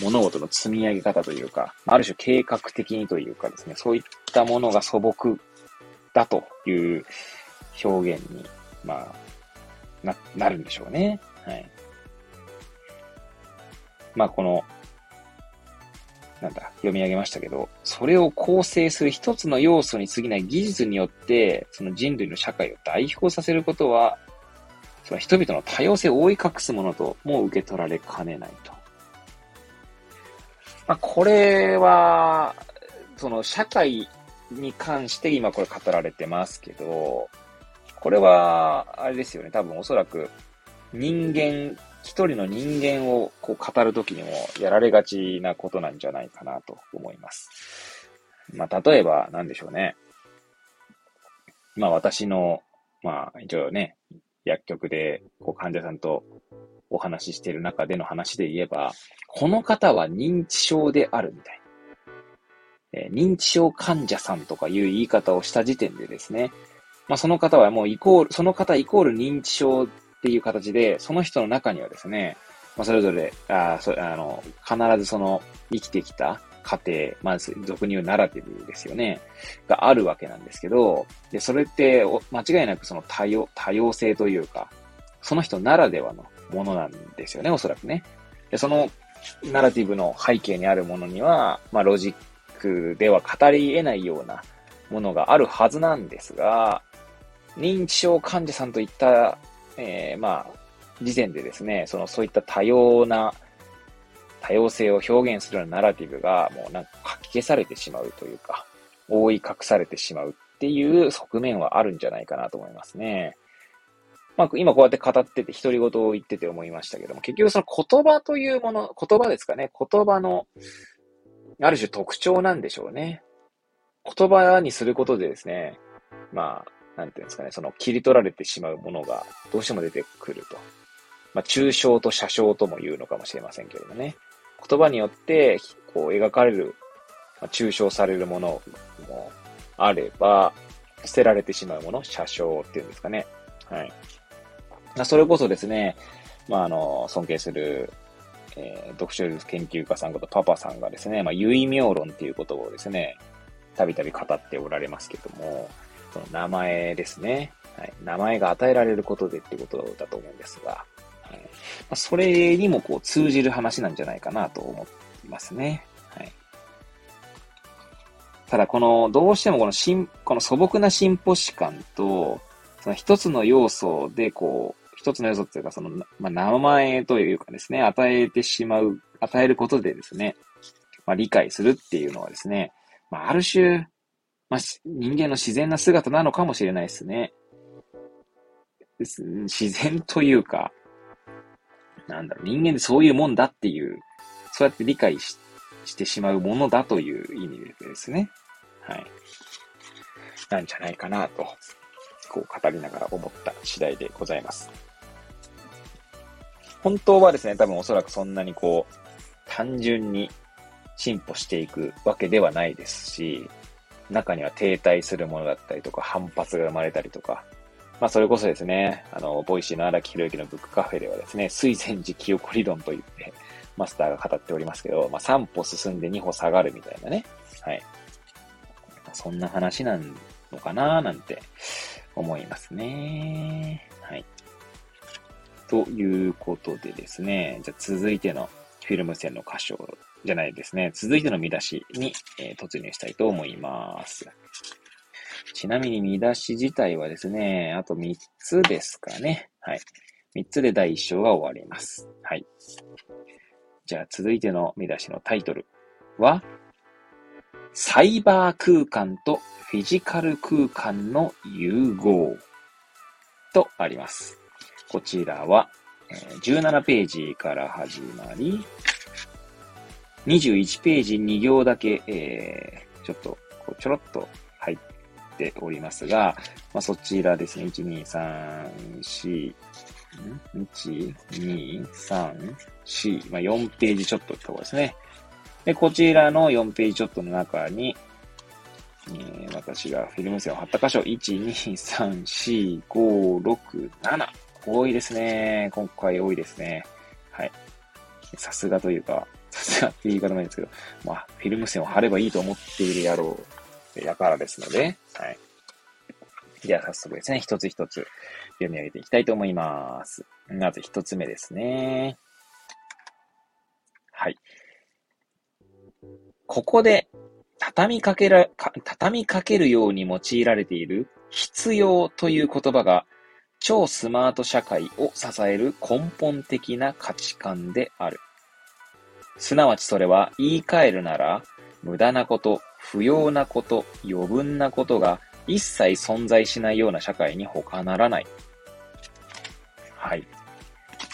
物事の積み上げ方というか、ある種計画的にというかですね、そういったものが素朴だという表現に、まあ、な、なるんでしょうね。はい。まあ、この、なんだ、読み上げましたけど、それを構成する一つの要素に過ぎない技術によって、その人類の社会を代表させることは、その人々の多様性を覆い隠すものとも受け取られかねないと。まあ、これは、その社会に関して今これ語られてますけど、これは、あれですよね、多分おそらく人間、一人の人間をこう語るときにもやられがちなことなんじゃないかなと思います。まあ、例えば、なんでしょうね。まあ、私の、まあ、一応ね、薬局でこう患者さんとお話ししている中での話で言えば、この方は認知症であるみたいな。えー、認知症患者さんとかいう言い方をした時点でですね、まあ、その方はもうイコール、その方イコール認知症っていう形で、その人の中にはですね、まあ、それぞれ、あそあの、必ずその生きてきた過程、まず俗に言うナラティブですよね、があるわけなんですけど、で、それって間違いなくその多様、多様性というか、その人ならではのものなんですよね、おそらくね。で、そのナラティブの背景にあるものには、まあ、ロジックでは語り得ないようなものがあるはずなんですが、認知症患者さんといった、えー、まあ、時点でですね、その、そういった多様な、多様性を表現するようなナラティブが、もうなんか書き消されてしまうというか、覆い隠されてしまうっていう側面はあるんじゃないかなと思いますね。まあ、今こうやって語ってて、独り言を言ってて思いましたけども、結局その言葉というもの、言葉ですかね。言葉の、ある種特徴なんでしょうね。言葉にすることでですね、まあ、なんていうんですかね、その切り取られてしまうものがどうしても出てくると。まあ、抽象と写象とも言うのかもしれませんけれどもね。言葉によって、こう描かれる、まあ、抽象されるものもあれば、捨てられてしまうもの、写象っていうんですかね。はい。それこそですね、まあ、あの、尊敬する、えー、読書研究家さんことパパさんがですね、まあ、唯名論っていうことをですね、たびたび語っておられますけども、その名前ですね。はい。名前が与えられることでってことだと思うんですが、はいまあ、それにもこう通じる話なんじゃないかなと思いますね。はい。ただ、この、どうしてもこのしんこの素朴な進歩史観と、その一つの要素でこう、一つの要素っていうか、その、まあ、名前というかですね、与えてしまう、与えることでですね、まあ、理解するっていうのはですね、まあ、ある種、まあ、人間の自然な姿なのかもしれないですね。自然というか、なんだろう、人間でそういうもんだっていう、そうやって理解ししてしまうものだという意味でですね。はい。なんじゃないかなとこう語りながら思った次第でございます。本当はですね、多分おそらくそんなにこう、単純に進歩していくわけではないですし、中には停滞するものだったりとか、反発が生まれたりとか、まあそれこそですね、あの、 Voicy の荒木博行のブックカフェではですね、水前寺清子理論と言って、マスターが語っておりますけど、まあ3歩進んで2歩下がるみたいなね。はい。そんな話なのかななんて思いますね。はい。ということでですね、じゃあ続いてのフィルム付箋の箇所じゃないですね。続いての見出しに、えー、突入したいと思います。ちなみに見出し自体はですね、あと3つですかね。はい。3つで第1章が終わります。はい。じゃあ続いての見出しのタイトルは、サイバー空間とフィジカル空間の融合とあります。こちらは17ページから始まり、21ページ2行だけ、えー、ちょっと、ちょろっと入っておりますが、まあ、そちらですね、1、2、3、4、1、2、3、4、まあ、4ページちょっとってとこですね。で、こちらの4ページちょっとの中に、えー、私がフィルム線を貼った箇所、1、2、3、4、5、6、7。多いですね。今回多いですね。はい。さすがというか、さすがって言い方もいんですけど、まあ、フィルム線を貼ればいいと思っているやろう、やからですので、はい。では早速ですね、一つ一つ読み上げていきたいと思います。まず一つ目ですね。はい。ここで畳みかけら、畳みかけるように用いられている必要という言葉が超スマート社会を支える根本的な価値観である。すなわちそれは言い換えるなら無駄なこと、不要なこと、余分なことが一切存在しないような社会に他ならない。はい。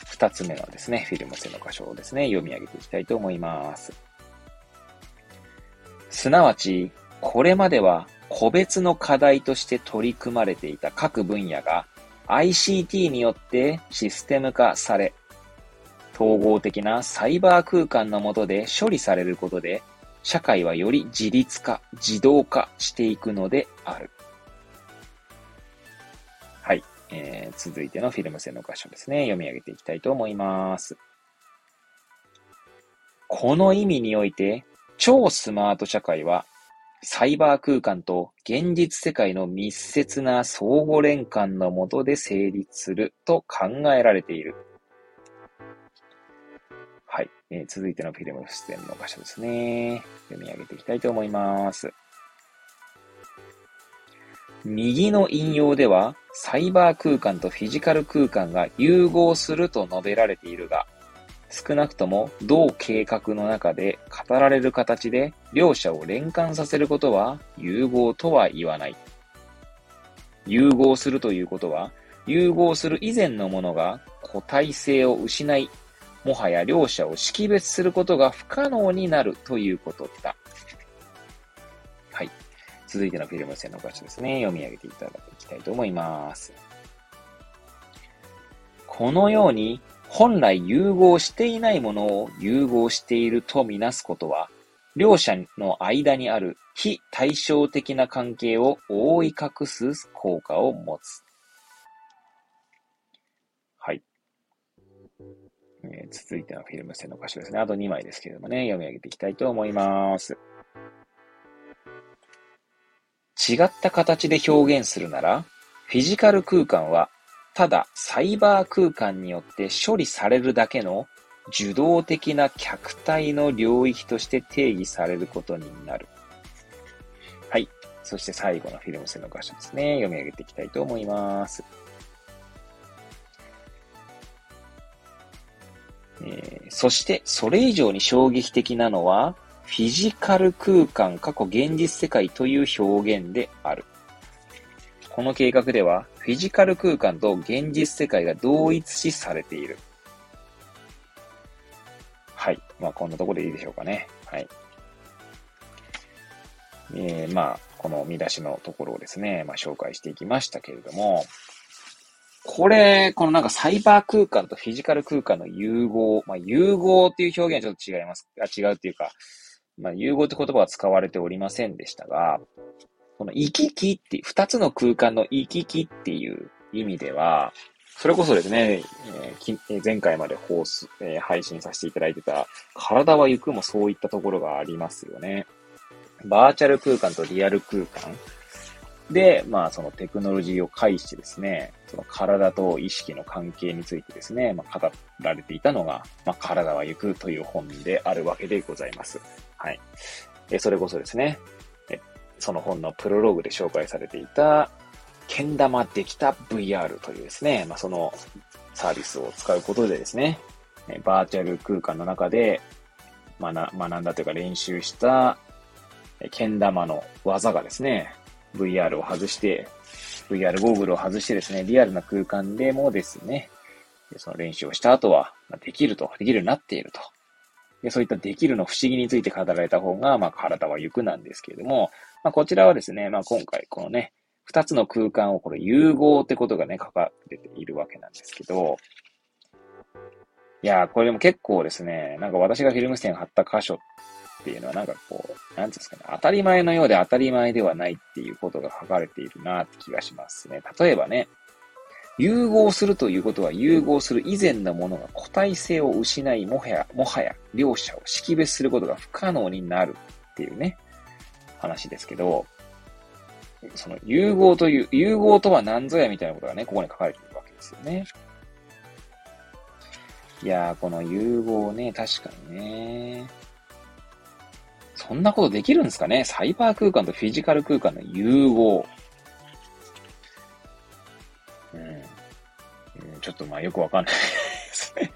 二つ目のですね、フィルム性の箇所をですね、読み上げていきたいと思います。すなわち、これまでは個別の課題として取り組まれていた各分野が ICT によってシステム化され、統合的なサイバー空間の下で処理されることで、社会はより自立化、自動化していくのである。はい。えー、続いてのフィルム線の箇所ですね。読み上げていきたいと思います。この意味において、超スマート社会は、サイバー空間と現実世界の密接な相互連関のもとで成立すると考えられている。はい。えー、続いてのフィルム出演の場所ですね。読み上げていきたいと思います。右の引用では、サイバー空間とフィジカル空間が融合すると述べられているが、少なくとも同計画の中で語られる形で両者を連関させることは融合とは言わない。融合するということは、融合する以前のものが個体性を失い、もはや両者を識別することが不可能になるということだ。はい。続いてのフィルム線の箇所ですね。読み上げていただきたいと思います。このように本来融合していないものを融合しているとみなすことは、両者の間にある非対称的な関係を覆い隠す効果を持つ。えー、続いてのフィルム線の箇所ですね。あと2枚ですけれどもね、読み上げていきたいと思います。違った形で表現するなら、フィジカル空間はただ、サイバー空間によって処理されるだけの受動的な客体の領域として定義されることになる。はい。そして最後のフィルム線の箇所ですね。読み上げていきたいと思います。えー、そして、それ以上に衝撃的なのは、フィジカル空間過去現実世界という表現である。この計画では、フィジカル空間と現実世界が同一視されている。はい。まあ、こんなところでいいでしょうかね。はい。えー、まあ、この見出しのところをですね、まあ、紹介していきましたけれども、これ、このなんかサイバー空間とフィジカル空間の融合、まあ、融合っていう表現はちょっと違います。あ違うっていうか、まあ、融合って言葉は使われておりませんでしたが、この行き来って、二つの空間の行き来っていう意味では、それこそですね、えー、前回まで放送、えー、配信させていただいてた、体は行くもそういったところがありますよね。バーチャル空間とリアル空間で、まあそのテクノロジーを介してですね、その体と意識の関係についてですね、まあ語られていたのが、まあ体は行くという本であるわけでございます。はい。えそれこそですね、その本のプロローグで紹介されていた、けん玉できた VR というですね、まあ、そのサービスを使うことでですね、バーチャル空間の中で学学んだというか練習した、けん玉の技がですね、VR を外して、VR ゴーグルを外してですね、リアルな空間でもですね、その練習をした後は、できると、できるようになっていると。で、そういったできるの不思議について語られた方が、まあ、体は行くなんですけれども、まあ、こちらはですね、まあ、今回、このね、二つの空間をこれ融合ってことがね、書かれているわけなんですけど、いやー、これでも結構ですね、なんか私がフィルム線貼った箇所っていうのはなんかこう、なんですかね、当たり前のようで当たり前ではないっていうことが書かれているなって気がしますね。例えばね、融合するということは融合する以前のものが個体性を失い、もはや、もはや両者を識別することが不可能になるっていうね、話ですけど、その融合という、融合とは何ぞやみたいなことがね、ここに書かれているわけですよね。いやー、この融合ね、確かにね。そんなことできるんですかね？サイバー空間とフィジカル空間の融合。うん。ちょっとまあよくわかんないですね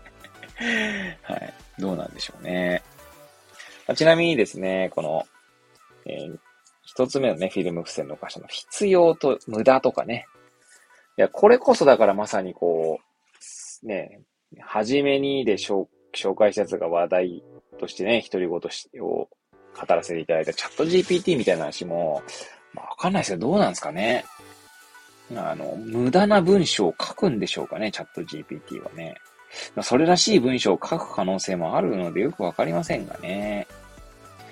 はい。どうなんでしょうね。ちなみにですね、この、えー、一つ目のね、フィルム付箋の箇所の必要と無駄とかね。いや、これこそだからまさにこう、ね、はじめにで紹介したやつが話題としてね、独り言を語らせていただいたチャット GPT みたいな話も、まあ、わかんないですけど、どうなんですかね。あの、無駄な文章を書くんでしょうかね、チャット GPT はね。それらしい文章を書く可能性もあるのでよくわかりませんがね。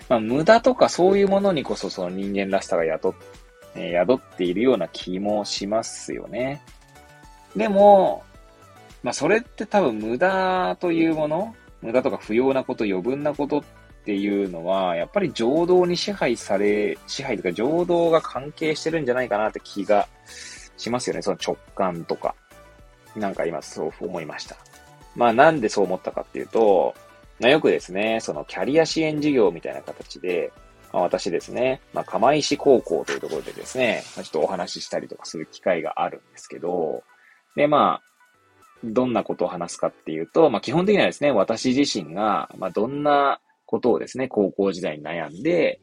まあ、無駄とかそういうものにこそその人間らしさが宿っ、宿っているような気もしますよね。でも、まあ、それって多分無駄というもの、無駄とか不要なこと、余分なことっっていうのは、やっぱり情動に支配され、支配とか情動が関係してるんじゃないかなって気がしますよね。その直感とか。なんか今そう思いました。まあなんでそう思ったかっていうと、まあ、よくですね、そのキャリア支援事業みたいな形で、まあ、私ですね、まあ、釜石高校というところでですね、まあ、ちょっとお話ししたりとかする機会があるんですけど、で、まあ、どんなことを話すかっていうと、まあ、基本的にはですね、私自身が、まあ、どんなことをですね、高校時代に悩んで、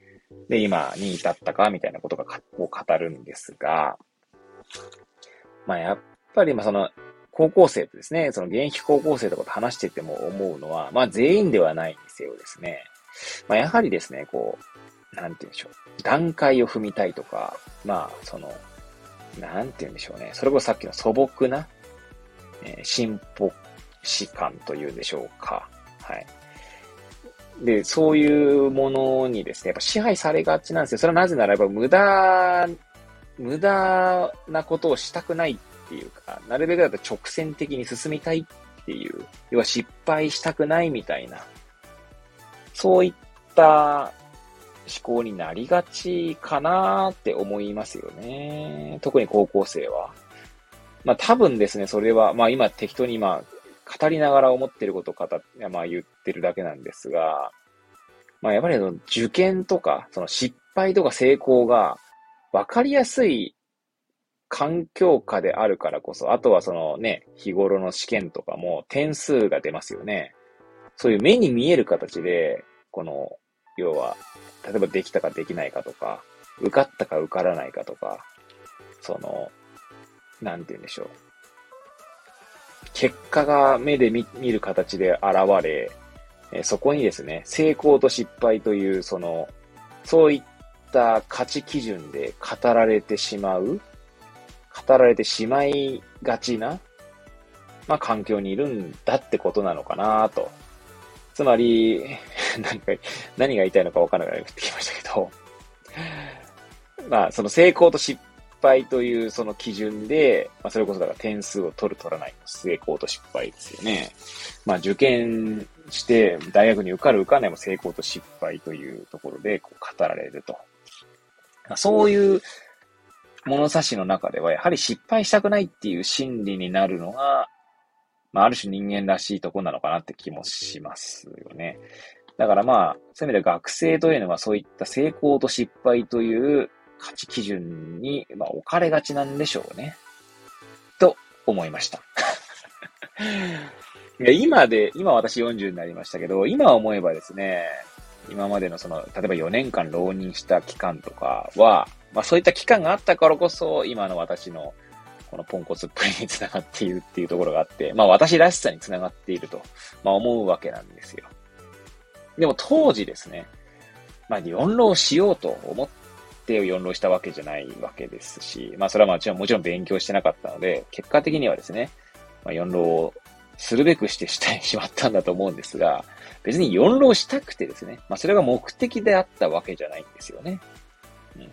で、今に至ったか、みたいなことが、を語るんですが、まあ、やっぱり、まあ、その、高校生とですね、その現役高校生とかと話してても思うのは、まあ、全員ではないにせよですね、まあ、やはりですね、こう、なんて言うんでしょう。段階を踏みたいとか、まあ、その、なんて言うんでしょうね。それこそさっきの素朴な、えー、進歩士感というんでしょうか。はい。で、そういうものにですね、やっぱ支配されがちなんですよ。それはなぜならば無駄、無駄なことをしたくないっていうか、なるべくだと直線的に進みたいっていう、要は失敗したくないみたいな、そういった思考になりがちかなって思いますよね。特に高校生は。まあ多分ですね、それは、まあ今適当に今、語りながら思ってることを語って、まあ言ってるだけなんですが、まあやっぱり受験とか、その失敗とか成功が分かりやすい環境下であるからこそ、あとはそのね、日頃の試験とかも点数が出ますよね。そういう目に見える形で、この、要は、例えばできたかできないかとか、受かったか受からないかとか、その、なんて言うんでしょう。結果が目で見る形で現れ、えそこにですね、成功と失敗という、その、そういった価値基準で語られてしまう、語られてしまいがちな、まあ、環境にいるんだってことなのかなと。つまり、何か、何が言いたいのか分からなくなってきましたけど、まあ、その成功と失敗というその基準で、まあ、それこそだから点数を取る取らない成功と失敗ですよね。まあ、受験して大学に受かる受かんないも成功と失敗というところでこう語られると。そういう物差しの中では、やはり失敗したくないっていう心理になるのが、まあ、ある種人間らしいとこなのかなって気もしますよね。だからまあ、そういう意味で学生というのはそういった成功と失敗という価値基準に、まあ、置かれがちなんでしょうね。と思いました。今で、今私40になりましたけど、今思えばですね、今までのその、例えば4年間浪人した期間とかは、まあそういった期間があったからこそ、今の私の、このポンコツっぷりにつながっているっていうところがあって、まあ私らしさにつながっていると、まあ思うわけなんですよ。でも当時ですね、まあ4浪しようと思って4浪したわけじゃないわけですし、まあそれはもちろんもちろん勉強してなかったので、結果的にはですね、まあ4浪をするべくしてしてしまったんだと思うんですが、別に4浪したくてですね、まあそれが目的であったわけじゃないんですよね。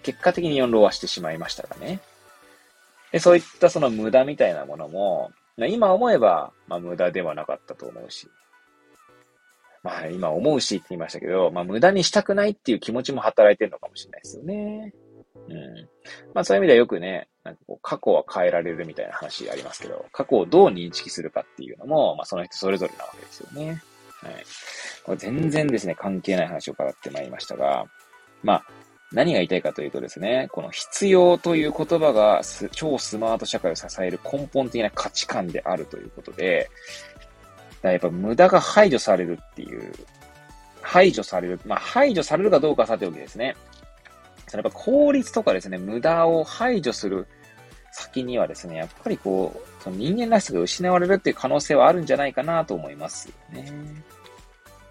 結果的に4浪はしてしまいましたがね。で、そういったその無駄みたいなものも、今思えば、まあ無駄ではなかったと思うし、まあ今思うしって言いましたけど、まあ無駄にしたくないっていう気持ちも働いてるのかもしれないですよね。うん。まあそういう意味ではよくね、なんかこう過去は変えられるみたいな話ありますけど、過去をどう認識するかっていうのも、まあその人それぞれなわけですよね。はい。これ全然ですね、関係ない話を伺ってまいりましたが、まあ、何が言いたいかというとですね、この必要という言葉が超スマート社会を支える根本的な価値観であるということで、やっぱ無駄が排除されるっていう、排除される、まあ排除されるかどうかさておきですね。そのやっぱ効率とかですね、無駄を排除する先にはですね、やっぱりこう、その人間らしさが失われるっていう可能性はあるんじゃないかなと思いますよね。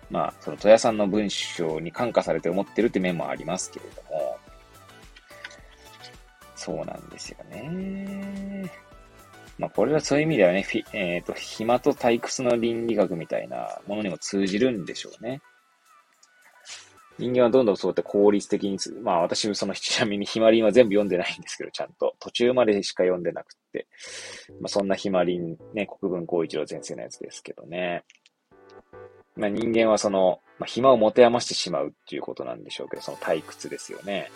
まあ、その戸谷さんの文章に感化されて思ってるって面もありますけれども、そうなんですよね。まあ、これはそういう意味ではね、えっ、ー、と、暇と退屈の倫理学みたいなものにも通じるんでしょうね。人間はどんどんそうやって効率的に、まあ私もその ちなみにひまりんは全部読んでないんですけど、ちゃんと。途中までしか読んでなくって。まあそんなひまりん、ね、国分光一郎先生のやつですけどね。まあ、人間はその、まあ、暇を持て余してしまうっていうことなんでしょうけど、その退屈ですよね。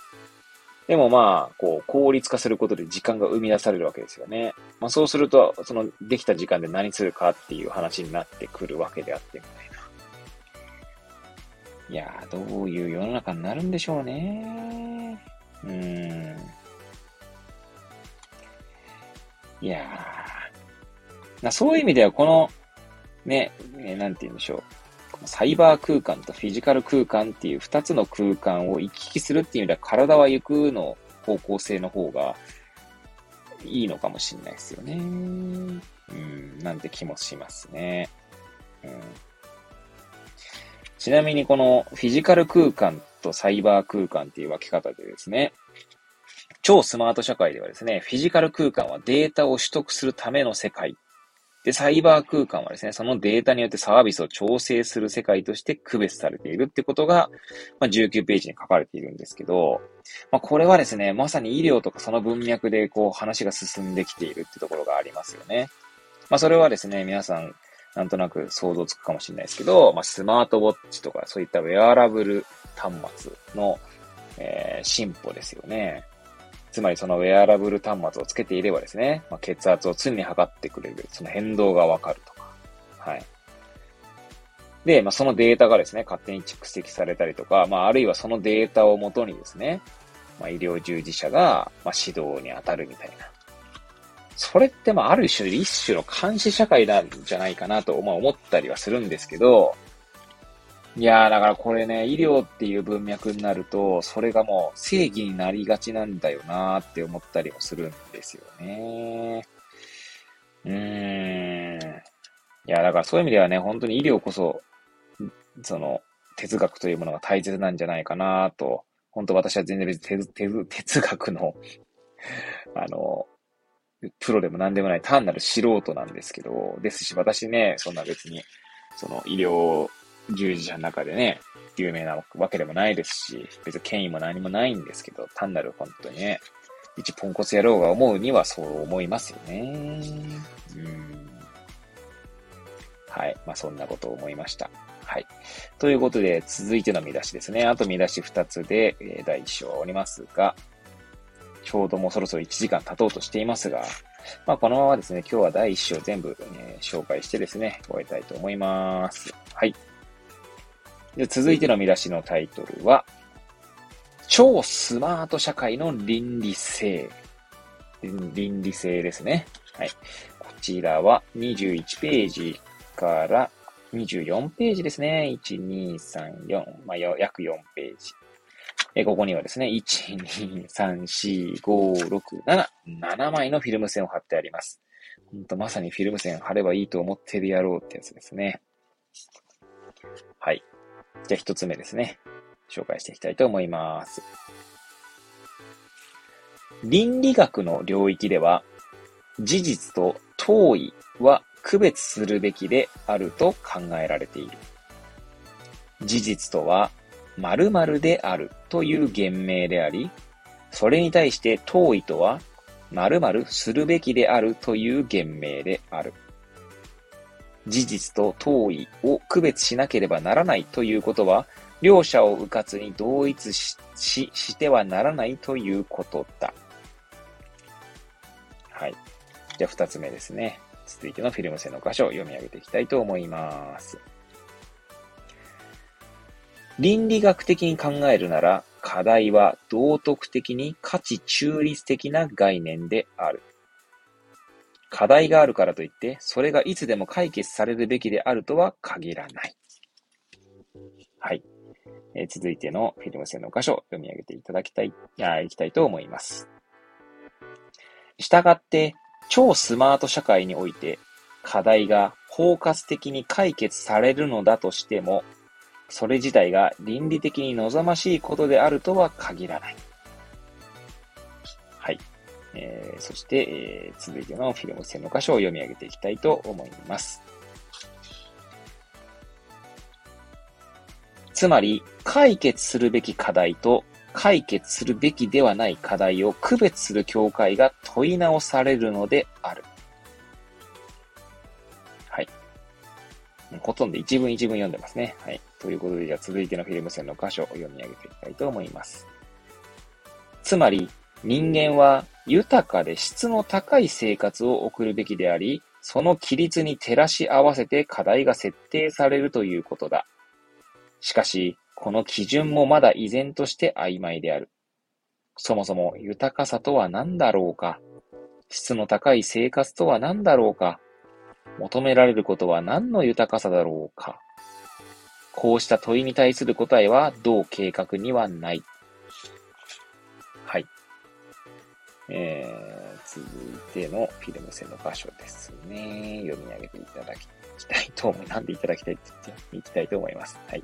でもまあ、こう、効率化することで時間が生み出されるわけですよね。まあそうすると、その、できた時間で何するかっていう話になってくるわけであってみたいな。いやー、どういう世の中になるんでしょうね。うーん。いやー。そういう意味では、この、ね、なんて言うんでしょう。サイバー空間とフィジカル空間っていう二つの空間を行き来するっていう意味では体は行くの方向性の方がいいのかもしれないですよね。うん、なんて気もしますね。うん、ちなみにこのフィジカル空間とサイバー空間っていう分け方でですね、超スマート社会ではですね、フィジカル空間はデータを取得するための世界で、サイバー空間はですね、そのデータによってサービスを調整する世界として区別されているってことが、まあ、19ページに書かれているんですけど、まあ、これはですね、まさに医療とかその文脈でこう話が進んできているってところがありますよね。まあ、それはですね、皆さん、なんとなく想像つくかもしれないですけど、まあ、スマートウォッチとかそういったウェアラブル端末の、えー、進歩ですよね。つまりそのウェアラブル端末をつけていればですね、まあ、血圧を常に測ってくれる、その変動がわかるとか。はい。で、まあ、そのデータがですね、勝手に蓄積されたりとか、まあ、あるいはそのデータをもとにですね、まあ、医療従事者が、まあ、指導に当たるみたいな。それって、まあ、ある種、一種の監視社会なんじゃないかなと、まあ、思ったりはするんですけど、いやー、だからこれね、医療っていう文脈になると、それがもう正義になりがちなんだよなーって思ったりもするんですよね。うーん。いや、だからそういう意味ではね、本当に医療こそ、その、哲学というものが大切なんじゃないかなと、本当私は全然別に哲哲学の あの、プロでも何でもない単なる素人なんですけど、ですし、私ね、そんな別に、その医療従事者の中でね、有名なわけでもないですし、別に権威も何もないんですけど、単なる本当にね、一ポンコツ野郎が思うにはそう思いますよね。うん。はい。まあ、そんなことを思いました。はい。ということで、続いての見出しですね。あと見出し2つで、えー、第1章はおりますが、ちょうどもうそろそろ1時間経とうとしていますが、まあ、このままですね、今日は第1章全部、ね、紹介してですね、終えたいと思います。はい。続いての見出しのタイトルは、超スマート社会の倫理性。倫理性ですね。はい。こちらは21ページから24ページですね。1、2、3、4。まあ、約4ページ。えここにはですね、1、2、3、4、5、6、7、7枚のフィルム線を貼ってあります。ほんとまさにフィルム線貼ればいいと思ってるやろうってやつですね。はい。じゃあ一つ目ですね。紹介していきたいと思います。倫理学の領域では、事実と当意は区別するべきであると考えられている。事実とは、〇〇であるという言明であり、それに対して当意とは、〇〇するべきであるという言明である。事実と当意を区別しなければならないということは、両者を迂闊に同一ししてはならないということだ。はい。じゃあ二つ目ですね。続いてのフィルム線の箇所を読み上げていきたいと思います。倫理学的に考えるなら、課題は道徳的に価値中立的な概念である。課題があるからといって、それがいつでも解決されるべきであるとは限らない。はい。えー、続いてのフィルム線の箇所を読み上げていただきたい、いや、いきたいと思います。したがって、超スマート社会において、課題が包括的に解決されるのだとしても、それ自体が倫理的に望ましいことであるとは限らない。えー、そして、えー、続いてのフィルム線の箇所を読み上げていきたいと思います。つまり、解決するべき課題と解決するべきではない課題を区別する境界が問い直されるのである。はい。ほとんど一文一文読んでますね。はい。ということで、じゃあ続いてのフィルム線の箇所を読み上げていきたいと思います。つまり、人間は豊かで質の高い生活を送るべきであり、その規律に照らし合わせて課題が設定されるということだ。しかし、この基準もまだ依然として曖昧である。そもそも豊かさとは何だろうか？質の高い生活とは何だろうか？求められることは何の豊かさだろうか？こうした問いに対する答えは同計画にはない。はい。えー、続いてのフィルム線の場所ですね。読み上げていただきたいと思い、なんでいただきたいって言っていきたいと思います。はい。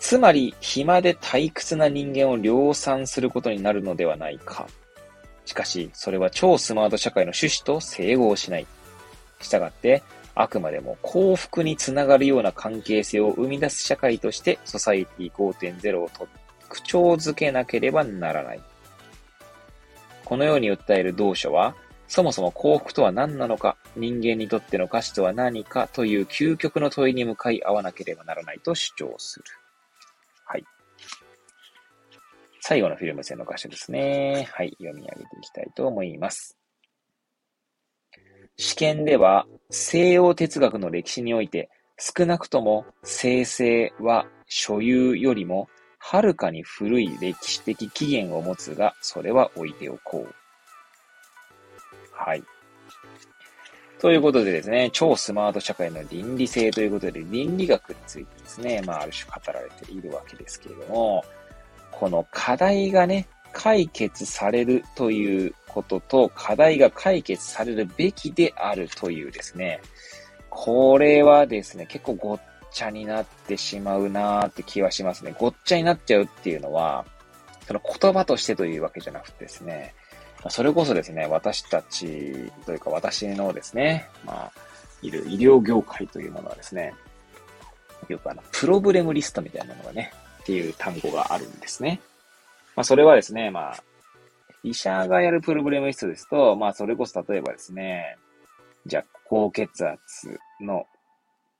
つまり、暇で退屈な人間を量産することになるのではないか。しかし、それは超スマート社会の趣旨と整合しない。したがって、あくまでも幸福につながるような関係性を生み出す社会として、ソサイティ5.0を特徴づけなければならない。このように訴える同書は、そもそも幸福とは何なのか、人間にとっての価値とは何かという究極の問いに向かい合わなければならないと主張する。はい最後のフィルム線の箇所ですね。はい、読み上げていきたいと思います。試験では西洋哲学の歴史において少なくとも生成は所有よりもはるかに古い歴史的起源を持つが、それは置いておこう。はい。ということでですね、超スマート社会の倫理性ということで、倫理学についてですね、まあ、ある種語られているわけですけれども、この課題がね、解決されるということと、課題が解決されるべきであるというですね、これはですね、結構ごっちゃになってしまうなーって気はしますね。ごっちゃになっちゃうっていうのは、その言葉としてというわけじゃなくてですね、それこそですね、私たちというか私のですね、まあ、いる医療業界というものはですね、よくあの、プロブレムリストみたいなのがね、っていう単語があるんですね。まあ、それはですね、まあ、医者がやるプログラムリストですと、まあ、それこそ例えばですね、じゃあ、高血圧の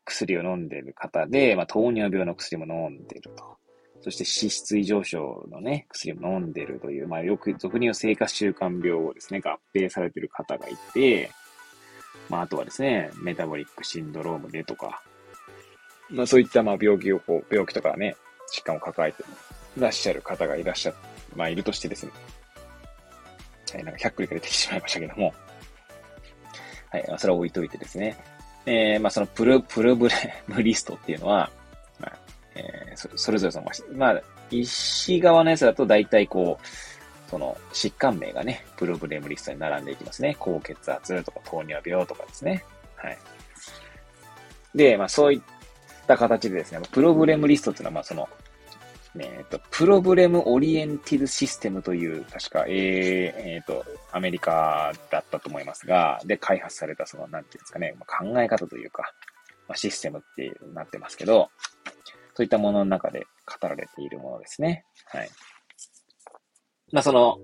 薬を飲んでいる方で、まあ、糖尿病の薬も飲んでいると。そして脂質異常症のね、薬も飲んでいるという、まあ、よく俗に言う生活習慣病をですね、合併されている方がいて、まあ、あとはですね、メタボリックシンドロームでとか、まあ、そういったまあ病気をこう、病気とかね、疾患を抱えていらっしゃる方がいらっしゃ、まあ、いるとしてですね。はい、なんか100繰りが出てしまいましたけども。はい、それは置いといてですね。えー、まあ、そのプル、プルブレ ムリストっていうのは、まあ、えー、それぞれその、まあ、石側のやつだと大体こう、その疾患名がね、プルブレムリストに並んでいきますね。高血圧とか糖尿病とかですね。はい。で、まあそういった形でですね、プルブレムリストっていうのは、まあその、えっと、プロブレムオリエンティドシステムという、確か、えー、えー、と、アメリカだったと思いますが、で、開発された、その、なんていうんですかね、まあ考え方というか、まあ、システムってなってますけど、そういったものの中で語られているものですね。はい。まあ、その、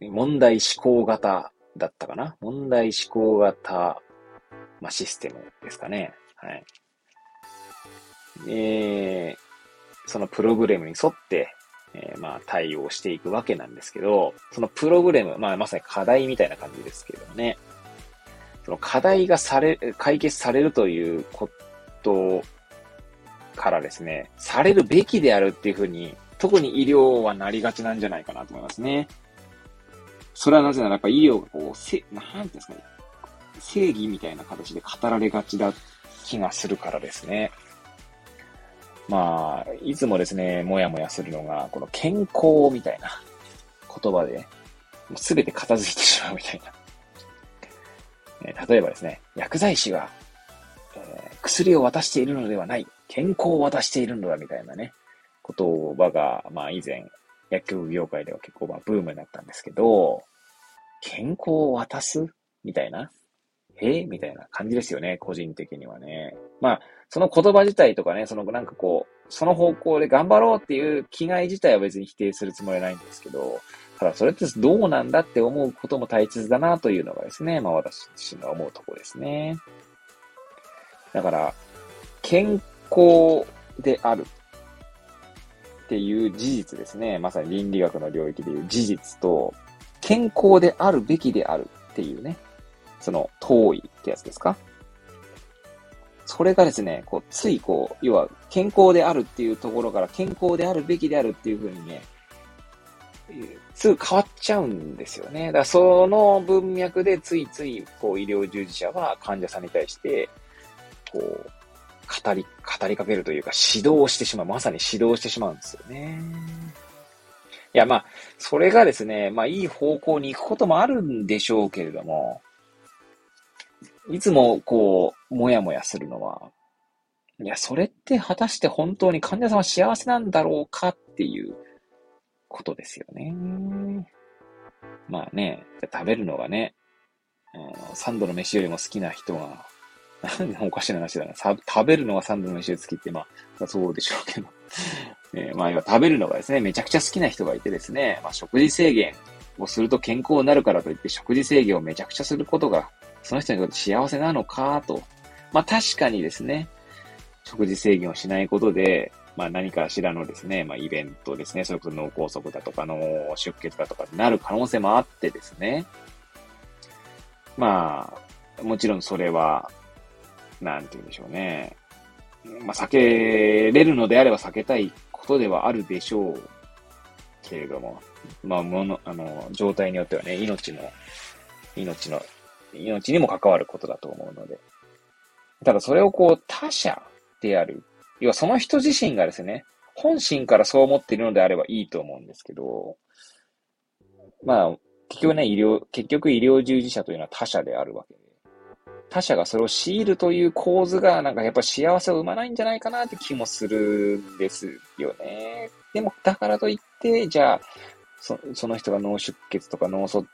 問題思考型だったかな？問題思考型、まあ、システムですかね。はい。えー、そのプログラムに沿って、えー、まあ対応していくわけなんですけど、そのプログラム、まあまさに課題みたいな感じですけどね、その課題がされ、解決されるということからですね、されるべきであるっていうふうに、特に医療はなりがちなんじゃないかなと思いますね。それはなぜならやっぱ医療がこう、せ、なんていうんですかね、正義みたいな形で語られがちだ気がするからですね。まあ、いつもですね、もやもやするのが、この健康みたいな言葉で、すべて片付いてしまうみたいな。例えばですね、薬剤師は、えー、薬を渡しているのではない、健康を渡しているのだみたいなね、言葉が、まあ以前、薬局業界では結構まあブームになったんですけど、健康を渡すみたいな？えみたいな感じですよね、個人的にはね。まあ、その言葉自体とかね、そのなんかこう、その方向で頑張ろうっていう気概自体は別に否定するつもりはないんですけど、ただそれってどうなんだって思うことも大切だなというのがですね、まあ私自身が思うところですね。だから、健康であるっていう事実ですね。まさに倫理学の領域でいう事実と、健康であるべきであるっていうね、その、遠いってやつですか？それがですね、こう、ついこう、要は健康であるっていうところから健康であるべきであるっていうふうにね、すぐ変わっちゃうんですよね。だからその文脈でついつい、こう、医療従事者は患者さんに対して、こう、語り、語りかけるというか、指導してしまう。まさに指導してしまうんですよね。いや、まあ、それがですね、まあ、いい方向に行くこともあるんでしょうけれども、いつもこう、もやもやするのは、いや、それって果たして本当に患者さんは幸せなんだろうかっていうことですよね。まあね、食べるのがね、3度の飯よりも好きな人が、なんでおかしな話だな。食べるのが3度の飯より好きって、まあ、そうでしょうけど。えー、まあ、食べるのがですね、めちゃくちゃ好きな人がいてですね、まあ、食事制限をすると健康になるからといって、食事制限をめちゃくちゃすることがその人にとって幸せなのかと。まあ確かにですね、食事制限をしないことで、まあ何かしらのですね、まあイベントですね、それこそ脳梗塞だとか脳出血だとかになる可能性もあってですね。まあ、もちろんそれは、なんて言うんでしょうね。まあ避けれるのであれば避けたいことではあるでしょうけれども、まあ、もの、あの、状態によってはね、命の、命の命にも関わることだと思うので。ただそれをこう他者である。要はその人自身がですね、本心からそう思っているのであればいいと思うんですけど、まあ、結局ね、医療、結局医療従事者というのは他者であるわけで。他者がそれを強いるという構図が、なんかやっぱ幸せを生まないんじゃないかなって気もするんですよね。でも、だからといって、じゃあ、そその人が脳出血とか脳卒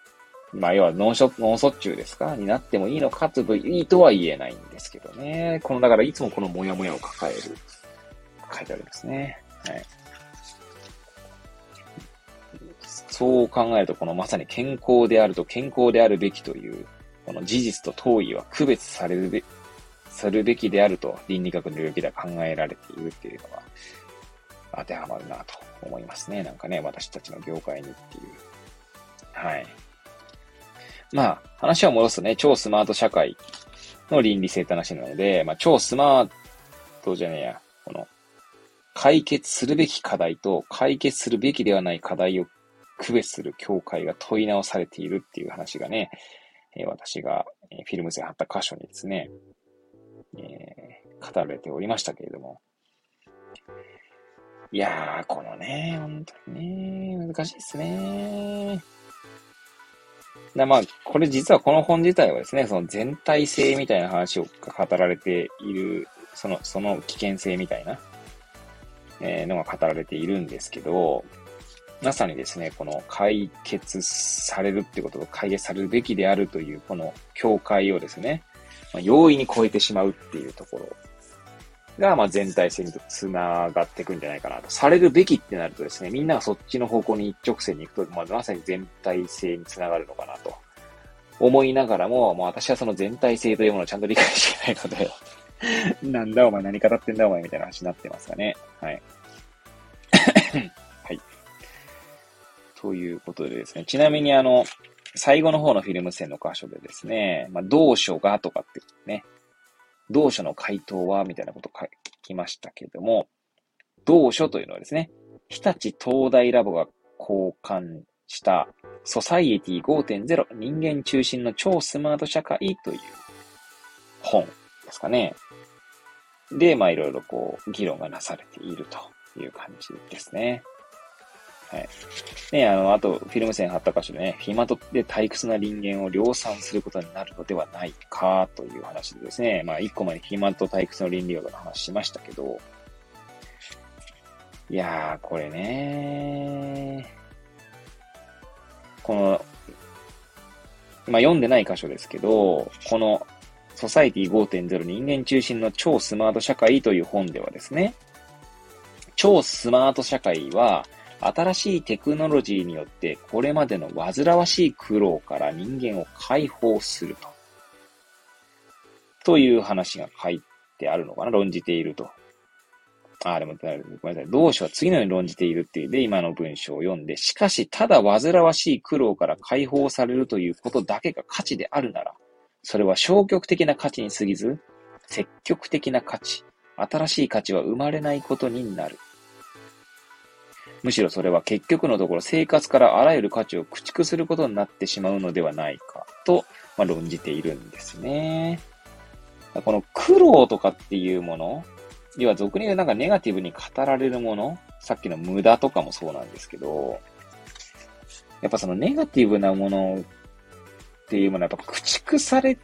まあ、要は脳卒、脳卒中ですか？になってもいいのかといいとは言えないんですけどね。この、だからいつもこのモヤモヤを抱える、書いてありますね。はい。そう考えると、このまさに健康であると健康であるべきという、この事実と当意は区別されるべ、さるべきであると倫理学の領域では考えられているっていうのが当てはまるなと思いますね。なんかね、私たちの業界にっていう。はい。まあ、話を戻すとね、超スマート社会の倫理性って話なので、まあ、超スマートじゃねえや、この、解決するべき課題と解決するべきではない課題を区別する境界が問い直されているっていう話がね、え、私が、フィルムズで貼った箇所にですね、えー、語られておりましたけれども、いやー、このね、本当にね、難しいですね。だまあ、これ実はこの本自体はですね、その全体性みたいな話を語られている、その、その危険性みたいな、えー、のが語られているんですけど、まさにですね、この解決されるってことと解決されるべきであるという、この境界をですね、まあ、容易に超えてしまうっていうところが、まあ、全体性につながっていくんじゃないかなと。されるべきってなるとですね、みんながそっちの方向に一直線に行くと、まあ、まさに全体性につながるのかなと思いながらも、もう私はその全体性というものをちゃんと理解してないので なんだお前何語ってんだお前みたいな話になってますかね。はい。はい。ということでですね、ちなみにあの、最後の方のフィルム線の箇所でですね、まあ、同書がとかってね、同書の回答はみたいなこと書きましたけども、同書というのはですね、日立東大ラボが交換したソサイエティ5.0人間中心の超スマート社会という本ですかね。で、まあいろいろこう議論がなされているという感じですね。はい。ね、あの、あと、フィルム線貼った箇所でね、暇とで退屈な人間を量産することになるのではないかという話でですね、まあ、一個前に暇と退屈の倫理学の話しましたけど、いやー、これね。この、まあ、読んでない箇所ですけど、この、ソサイティ5.0人間中心の超スマート社会という本ではですね、超スマート社会は、新しいテクノロジーによってこれまでの煩わしい苦労から人間を解放すると。という話が書いてあるのかな論じていると。あ、でも、ごめんなさい。同書は次のように論じているっていうで、今の文章を読んで、しかし、ただ煩わしい苦労から解放されるということだけが価値であるなら、それは消極的な価値に過ぎず、積極的な価値、新しい価値は生まれないことになる。むしろそれは結局のところ生活からあらゆる価値を駆逐することになってしまうのではないかと、まあ、論じているんですね。この苦労とかっていうもの、要は俗に言うなんかネガティブに語られるもの、さっきの無駄とかもそうなんですけど、やっぱそのネガティブなものっていうものはやっぱ駆逐され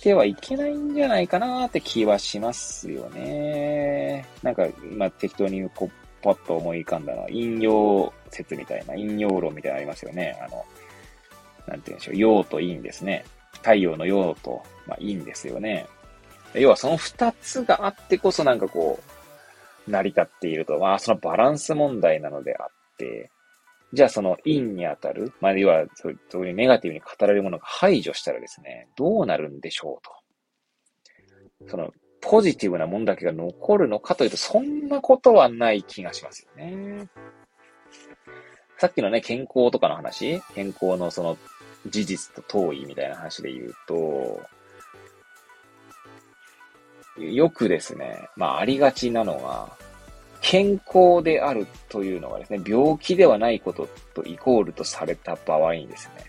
てはいけないんじゃないかなって気はしますよね。なんか今適当にこうパッと思い浮かんだのは、引用説みたいな、引用論みたいなのありますよね。あの、なんて言うんでしょう、陽と陰ですね。太陽の陽と、まあ、陰ですよね。要はその二つがあってこそなんかこう、成り立っていると。まあ、そのバランス問題なのであって、じゃあその陰にあたる、まあ、要はそういうネガティブに語られるものが排除したらですね、どうなるんでしょうと。そのポジティブなものだけが残るのかというと、そんなことはない気がしますよね。さっきのね、健康とかの話、健康のその事実と遠いみたいな話で言うと、よくですね、まあありがちなのが、健康であるというのがですね、病気ではないこととイコールとされた場合にですね、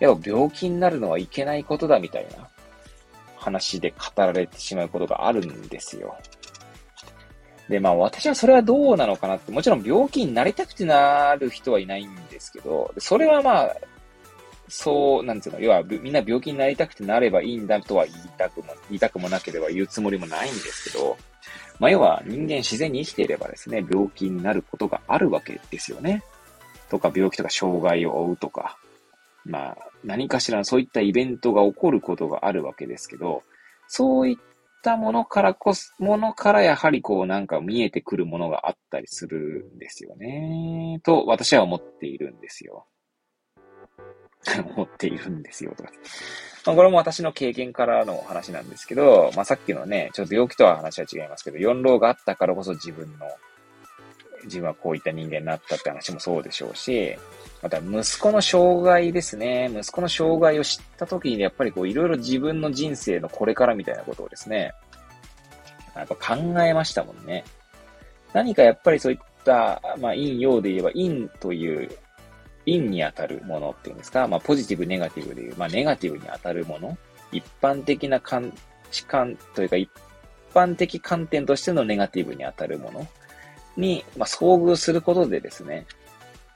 やっぱ病気になるのはいけないことだみたいな話で語られてしまうことがあるんですよ。で、まあ私はそれはどうなのかなって、もちろん病気になりたくてなる人はいないんですけど、それはまあ、そう、なんつうの、要はみんな病気になりたくてなればいいんだとは言いたくも、言いたくもなければ言うつもりもないんですけど、まあ要は人間自然に生きていればですね、病気になることがあるわけですよね。とか病気とか障害を負うとか、まあ、何かしらのそういったイベントが起こることがあるわけですけど、そういったものからこそ、ものからやはりこうなんか見えてくるものがあったりするんですよね。と私は思っているんですよ。思っているんですよ。とか。まあ、これも私の経験からの話なんですけど、まあ、さっきのね、ちょっと病気とは話は違いますけど、四老があったからこそ自分の、自分はこういった人間になったって話もそうでしょうし、また、息子の障害ですね。息子の障害を知った時に、やっぱりこう、いろいろ自分の人生のこれからみたいなことをですね、やっぱ考えましたもんね。何かやっぱりそういった、まあ、陰陽で言えば、陰という、陰に当たるものっていうんですか、まあ、ポジティブ、ネガティブでいう、まあ、ネガティブに当たるもの、一般的な価値観というか、一般的観点としてのネガティブに当たるものに、まあ、遭遇することでですね、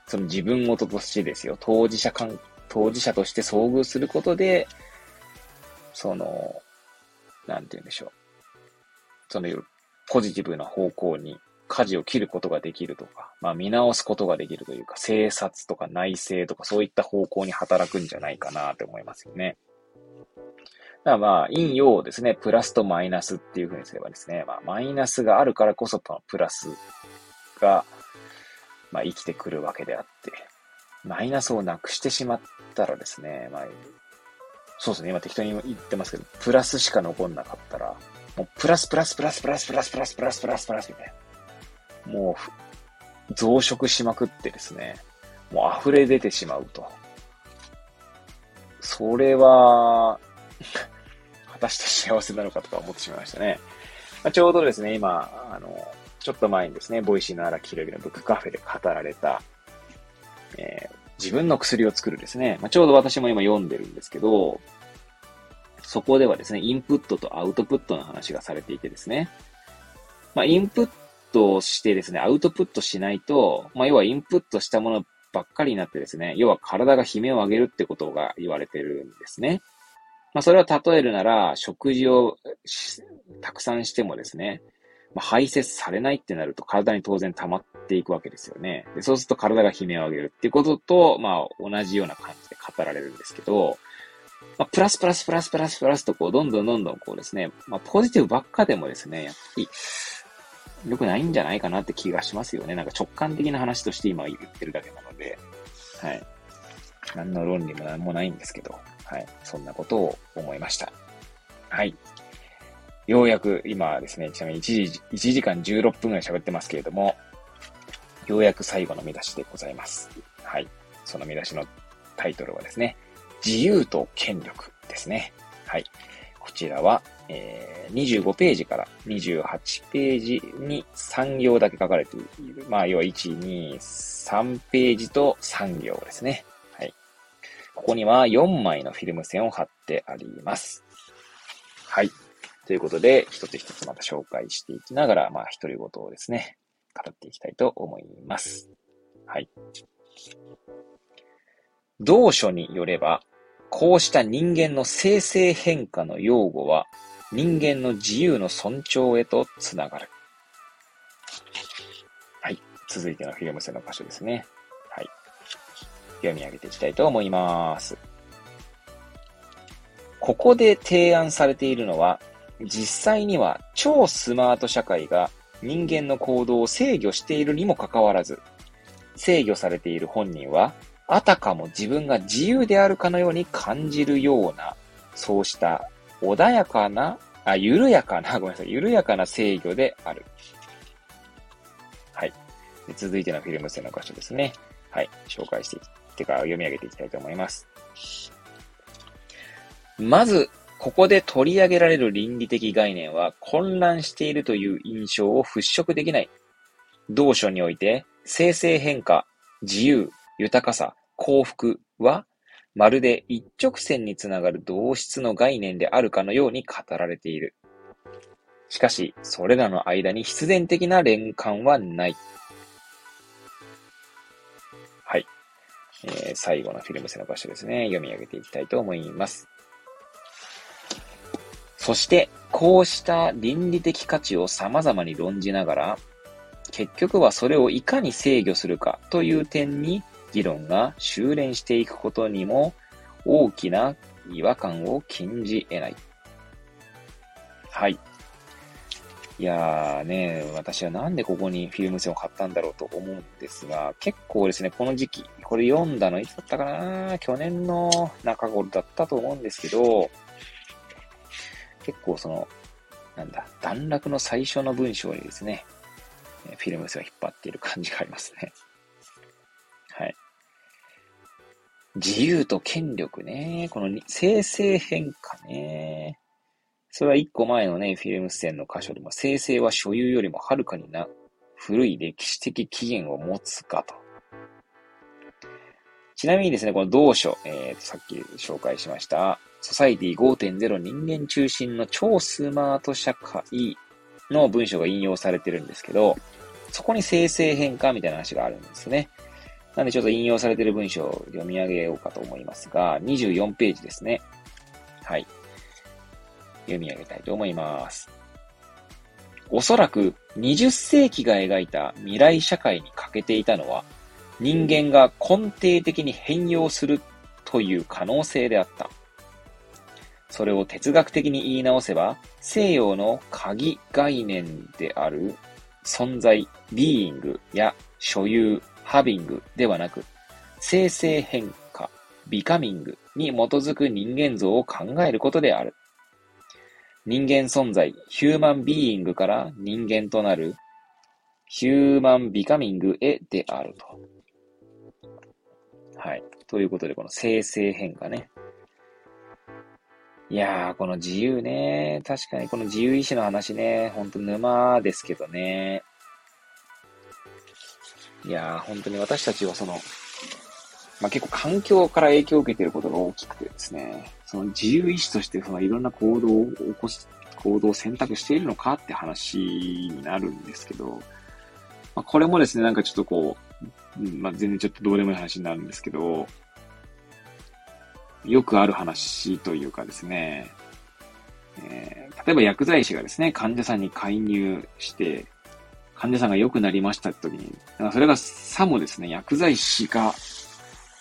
その自分事としてですよ、当事者間、当事者として遭遇することで、その、なんて言うんでしょう。その、ポジティブな方向に舵を切ることができるとか、まあ見直すことができるというか、生殺とか内政とかそういった方向に働くんじゃないかなと思いますよね。だからまあ、陰陽をですね、プラスとマイナスっていうふうにすればですね、まあマイナスがあるからこそプラスが、まあ生きてくるわけであって、マイナスをなくしてしまったらですね、まあ、そうですね、今適当に言ってますけど、プラスしか残んなかったら、もうプラスプラスプラスプラスプラスプラスプラスプラスプラスみたいな。もう、増殖しまくってですね、もう溢れ出てしまうと。それは 果たして幸せなのかとか思ってしまいましたね。まあ、ちょうどですね、今、あの、ちょっと前にですね、 Voicy の荒木博行のブックカフェで語られた、えー、自分の薬を作るですね。まあ、ちょうど私も今読んでるんですけど、そこではですね、インプットとアウトプットの話がされていてですね。まあ、インプットしてですね、アウトプットしないと、まあ、要はインプットしたものばっかりになってですね、要は体が悲鳴を上げるってことが言われてるんですね。まあ、それを例えるなら、食事をたくさんしてもですね、まあ、排泄されないってなると体に当然溜まっていくわけですよね。でそうすると体が悲鳴を上げるっていうことと、まあ、同じような感じで語られるんですけど、まあ、プラスプラスプラスプラスプラスとこう、どんどんどんどんこうですね、まあ、ポジティブばっかでもですね、やっぱり、良くないんじゃないかなって気がしますよね。なんか直感的な話として今言ってるだけなので、はい。何の論理も何もないんですけど、はい。そんなことを思いました。はい。ようやく今ですね、ちなみに1時 ,1 時間16分ぐらい喋ってますけれども、ようやく最後の見出しでございます。はい。その見出しのタイトルはですね、自由と権力ですね。はい。こちらは、えー、25ページから28ページに3行だけ書かれている。まあ、要は1、2、3ページと3行ですね。はい。ここには4枚のフィルム線を貼ってあります。はい。ということで、一つ一つまた紹介していきながら、まあ、独り言をですね、語っていきたいと思います。はい。同書によれば、こうした人間の生成変化の用語は、人間の自由の尊重へとつながる。はい。続いてのフィルム線の箇所ですね。はい。読み上げていきたいと思います。ここで提案されているのは、実際には超スマート社会が人間の行動を制御しているにもかかわらず、制御されている本人は、あたかも自分が自由であるかのように感じるような、そうした穏やかな、あ、緩やかな、ごめんなさい、緩やかな制御である。はい。続いてのフィルム線の箇所ですね。はい。紹介していってか読み上げていきたいと思います。まず、ここで取り上げられる倫理的概念は混乱しているという印象を払拭できない。同書において、生成変化、自由、豊かさ、幸福は、まるで一直線につながる同質の概念であるかのように語られている。しかし、それらの間に必然的な連関はない。はい。えー、最後のフィルム線の場所ですね。読み上げていきたいと思います。そして、こうした倫理的価値を様々に論じながら、結局はそれをいかに制御するかという点に議論が修練していくことにも大きな違和感を禁じ得ない。はい。いやーね、私はなんでここにフィルム線を買ったんだろうと思うんですが、結構ですね、この時期、これ読んだのいつだったかな？去年の中頃だったと思うんですけど、結構その、なんだ、段落の最初の文章にですね、フィルムスが引っ張っている感じがありますね。はい。自由と権力ね。この生成変化ね。それは一個前のね、フィルム線の箇所でも、生成は所有よりもはるかにな、古い歴史的起源を持つかと。ちなみにですね、この同書、えー、とさっき紹介しました、ソサイティ5.0人間中心の超スマート社会の文章が引用されてるんですけど、そこに生成変化みたいな話があるんですね。なんでちょっと引用されてる文章を読み上げようかと思いますが、24ページですね。はい。読み上げたいと思います。おそらく20世紀が描いた未来社会に欠けていたのは、人間が根底的に変容するという可能性であった。それを哲学的に言い直せば、西洋の鍵概念である存在、ビーイングや所有、ハビングではなく、生成変化、ビカミングに基づく人間像を考えることである。人間存在、ヒューマンビーイングから人間となる、ヒューマンビカミングへであると。はい。ということで、この生成変化ね。いやー、この自由ね。確かにこの自由意志の話ね、ほんと沼ですけどね。いやー、本当に私たちはその、まあ、結構環境から影響を受けていることが大きくてですね、その自由意志としてそのいろんな行動を起こす、行動を選択しているのかって話になるんですけど、まあ、これもですね、なんかちょっとこう、まあ、全然ちょっとどうでもいい話になるんですけど、よくある話というかですね、えー、例えば薬剤師がですね、患者さんに介入して、患者さんが良くなりましたって時に、それがさもですね、薬剤師が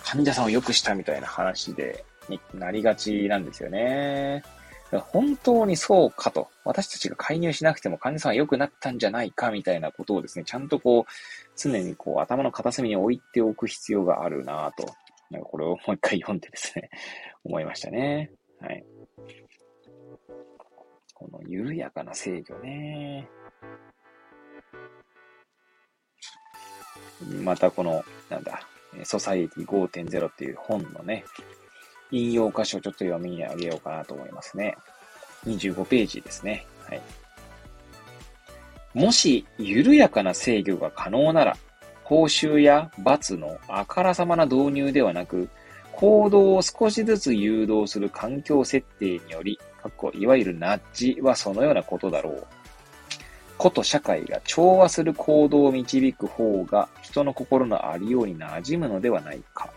患者さんを良くしたみたいな話で、になりがちなんですよね。本当にそうかと。私たちが介入しなくても患者さんは良くなったんじゃないかみたいなことをですね、ちゃんとこう、常にこう頭の片隅に置いておく必要があるなとなんかこれをもう一回読んでですね、思いましたね。はい。この緩やかな制御ね。またこの、なんだ、ソサイエティ5.0っていう本のね、引用箇所をちょっと読み上げようかなと思いますね。25ページですね。はい。もし、緩やかな制御が可能なら、報酬や罰のあからさまな導入ではなく、行動を少しずつ誘導する環境設定により、かっこいわゆるナッジはそのようなことだろう。個と社会が調和する行動を導く方が人の心のありように馴染むのではないか。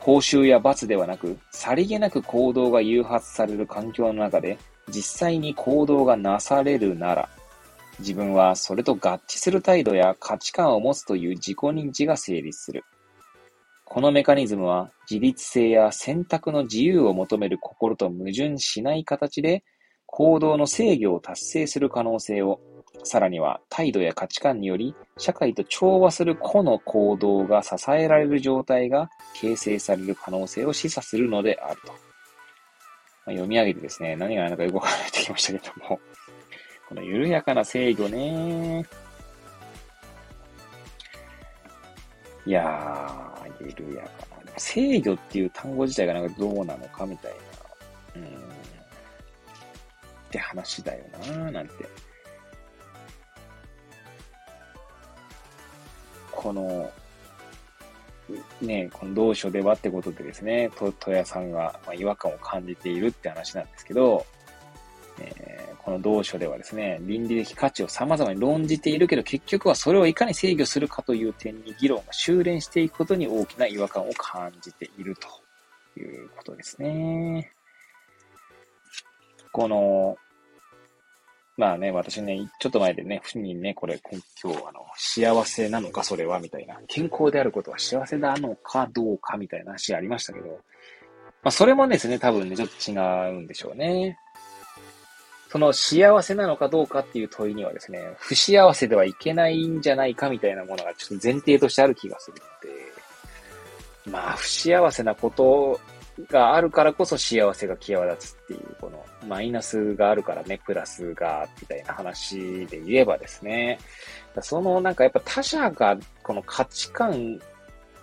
報酬や罰ではなく、さりげなく行動が誘発される環境の中で、実際に行動がなされるなら、自分はそれと合致する態度や価値観を持つという自己認知が成立する。このメカニズムは自律性や選択の自由を求める心と矛盾しない形で行動の制御を達成する可能性を、さらには態度や価値観により社会と調和する個の行動が支えられる状態が形成される可能性を示唆するのであると。まあ、読み上げてですね、何が何かよくわからないってきましたけどもこの緩やかな制御ね。いやー、緩やかな。制御っていう単語自体がなんかどうなのかみたいな。うん。って話だよななんて。この、ね、この同書ではってことでですね、と、とやさんが、ま、違和感を感じているって話なんですけど、えー、この同書ではですね、倫理的価値を様々に論じているけど、結局はそれをいかに制御するかという点に議論が修練していくことに大きな違和感を感じているということですね。この、まあね、私ね、ちょっと前でね、ふにね、これ、今日、あの、幸せなのか、それは、みたいな。健康であることは幸せなのかどうか、みたいな話ありましたけど、まあ、それもですね、多分ね、ちょっと違うんでしょうね。その幸せなのかどうかっていう問いにはですね、不幸せではいけないんじゃないかみたいなものがちょっと前提としてある気がするので、まあ、不幸せなことがあるからこそ幸せが際立つっていう、このマイナスがあるからね、プラスが、みたいな話で言えばですね、そのなんかやっぱ他者がこの価値観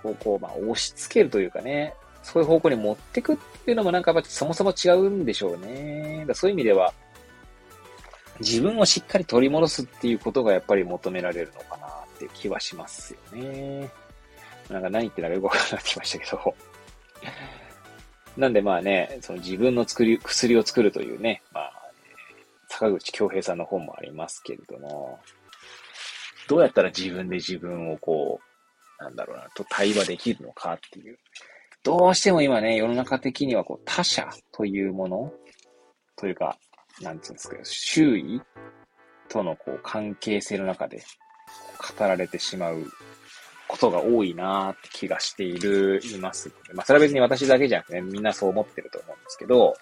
をこう、まあ押し付けるというかね、そういう方向に持ってくっていうのもなんかやっぱそもそも違うんでしょうね。だそういう意味では、自分をしっかり取り戻すっていうことがやっぱり求められるのかなっていう気はしますよね。なんか何言ってたかよくわからなくなってきましたけど。なんでまあね、その自分の作り、薬を作るというね、まあ、坂口京平さんの本もありますけれども、どうやったら自分で自分をこう、なんだろうな、と対話できるのかっていう。どうしても今ね、世の中的にはこう他者というものというか、なんつうんですか、周囲とのこう関係性の中で語られてしまうことが多いなーって気がしている、いますまあ、それは別に私だけじゃなくてね、みんなそう思ってると思うんですけど、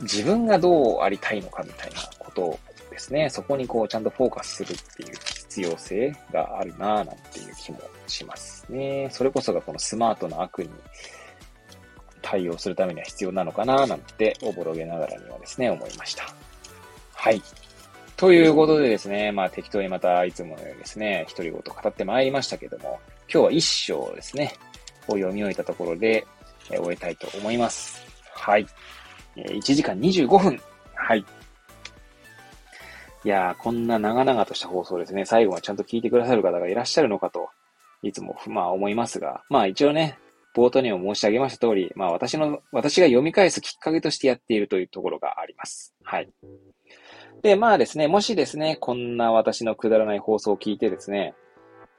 自分がどうありたいのかみたいなことですね、そこにこうちゃんとフォーカスするっていう必要性があるなぁなんていう気もしますね。それこそがこのスマートな悪に対応するためには必要なのかななんておぼろげながらにはですね、思いました。はい。ということでですね、まあ適当にまたいつものようにですね、独り言語ってまいりましたけども、今日は一章ですね、を読み終えたところで、え終えたいと思います。はい。え1時間25分。はい。いやー、こんな長々とした放送ですね、最後までちゃんと聞いてくださる方がいらっしゃるのかと、いつも、まあ思いますが、まあ一応ね、冒頭にも申し上げました通り、まあ私の、私が読み返すきっかけとしてやっているというところがあります。はい。で、まあですね、もしですね、こんな私のくだらない放送を聞いてですね、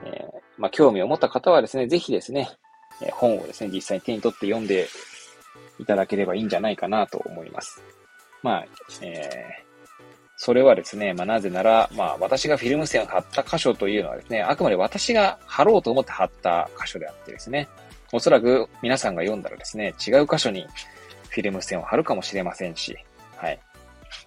えー、まあ興味を持った方はですね、ぜひですね、え、本をですね、実際に手に取って読んでいただければいいんじゃないかなと思います。まあ、えー、それはですね、まあなぜなら、まあ私がフィルム線を貼った箇所というのはですね、あくまで私が貼ろうと思って貼った箇所であってですね、おそらく皆さんが読んだらですね、違う箇所にフィルム線を貼るかもしれませんし、はい。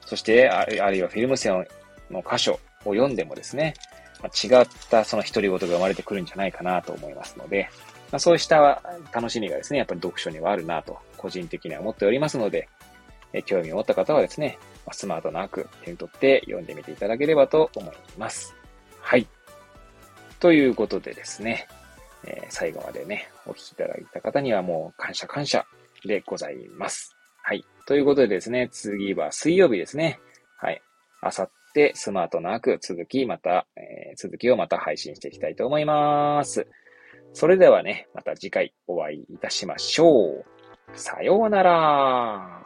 そして、あるいはフィルム線の箇所を読んでもですね、ま違ったその独り言が生まれてくるんじゃないかなと思いますので、まあ、そうした楽しみがですね、やっぱり読書にはあるなと、個人的には思っておりますので、え興味を持った方はですね、スマートなく手に取って読んでみていただければと思います。はい。ということでですね、えー、最後までね、お聞きいただいた方にはもう感謝感謝でございます。はい。ということでですね、次は水曜日ですね。はい。あさってスマートな悪続き、また、えー、続きをまた配信していきたいと思います。それではね、また次回お会いいたしましょう。さようなら。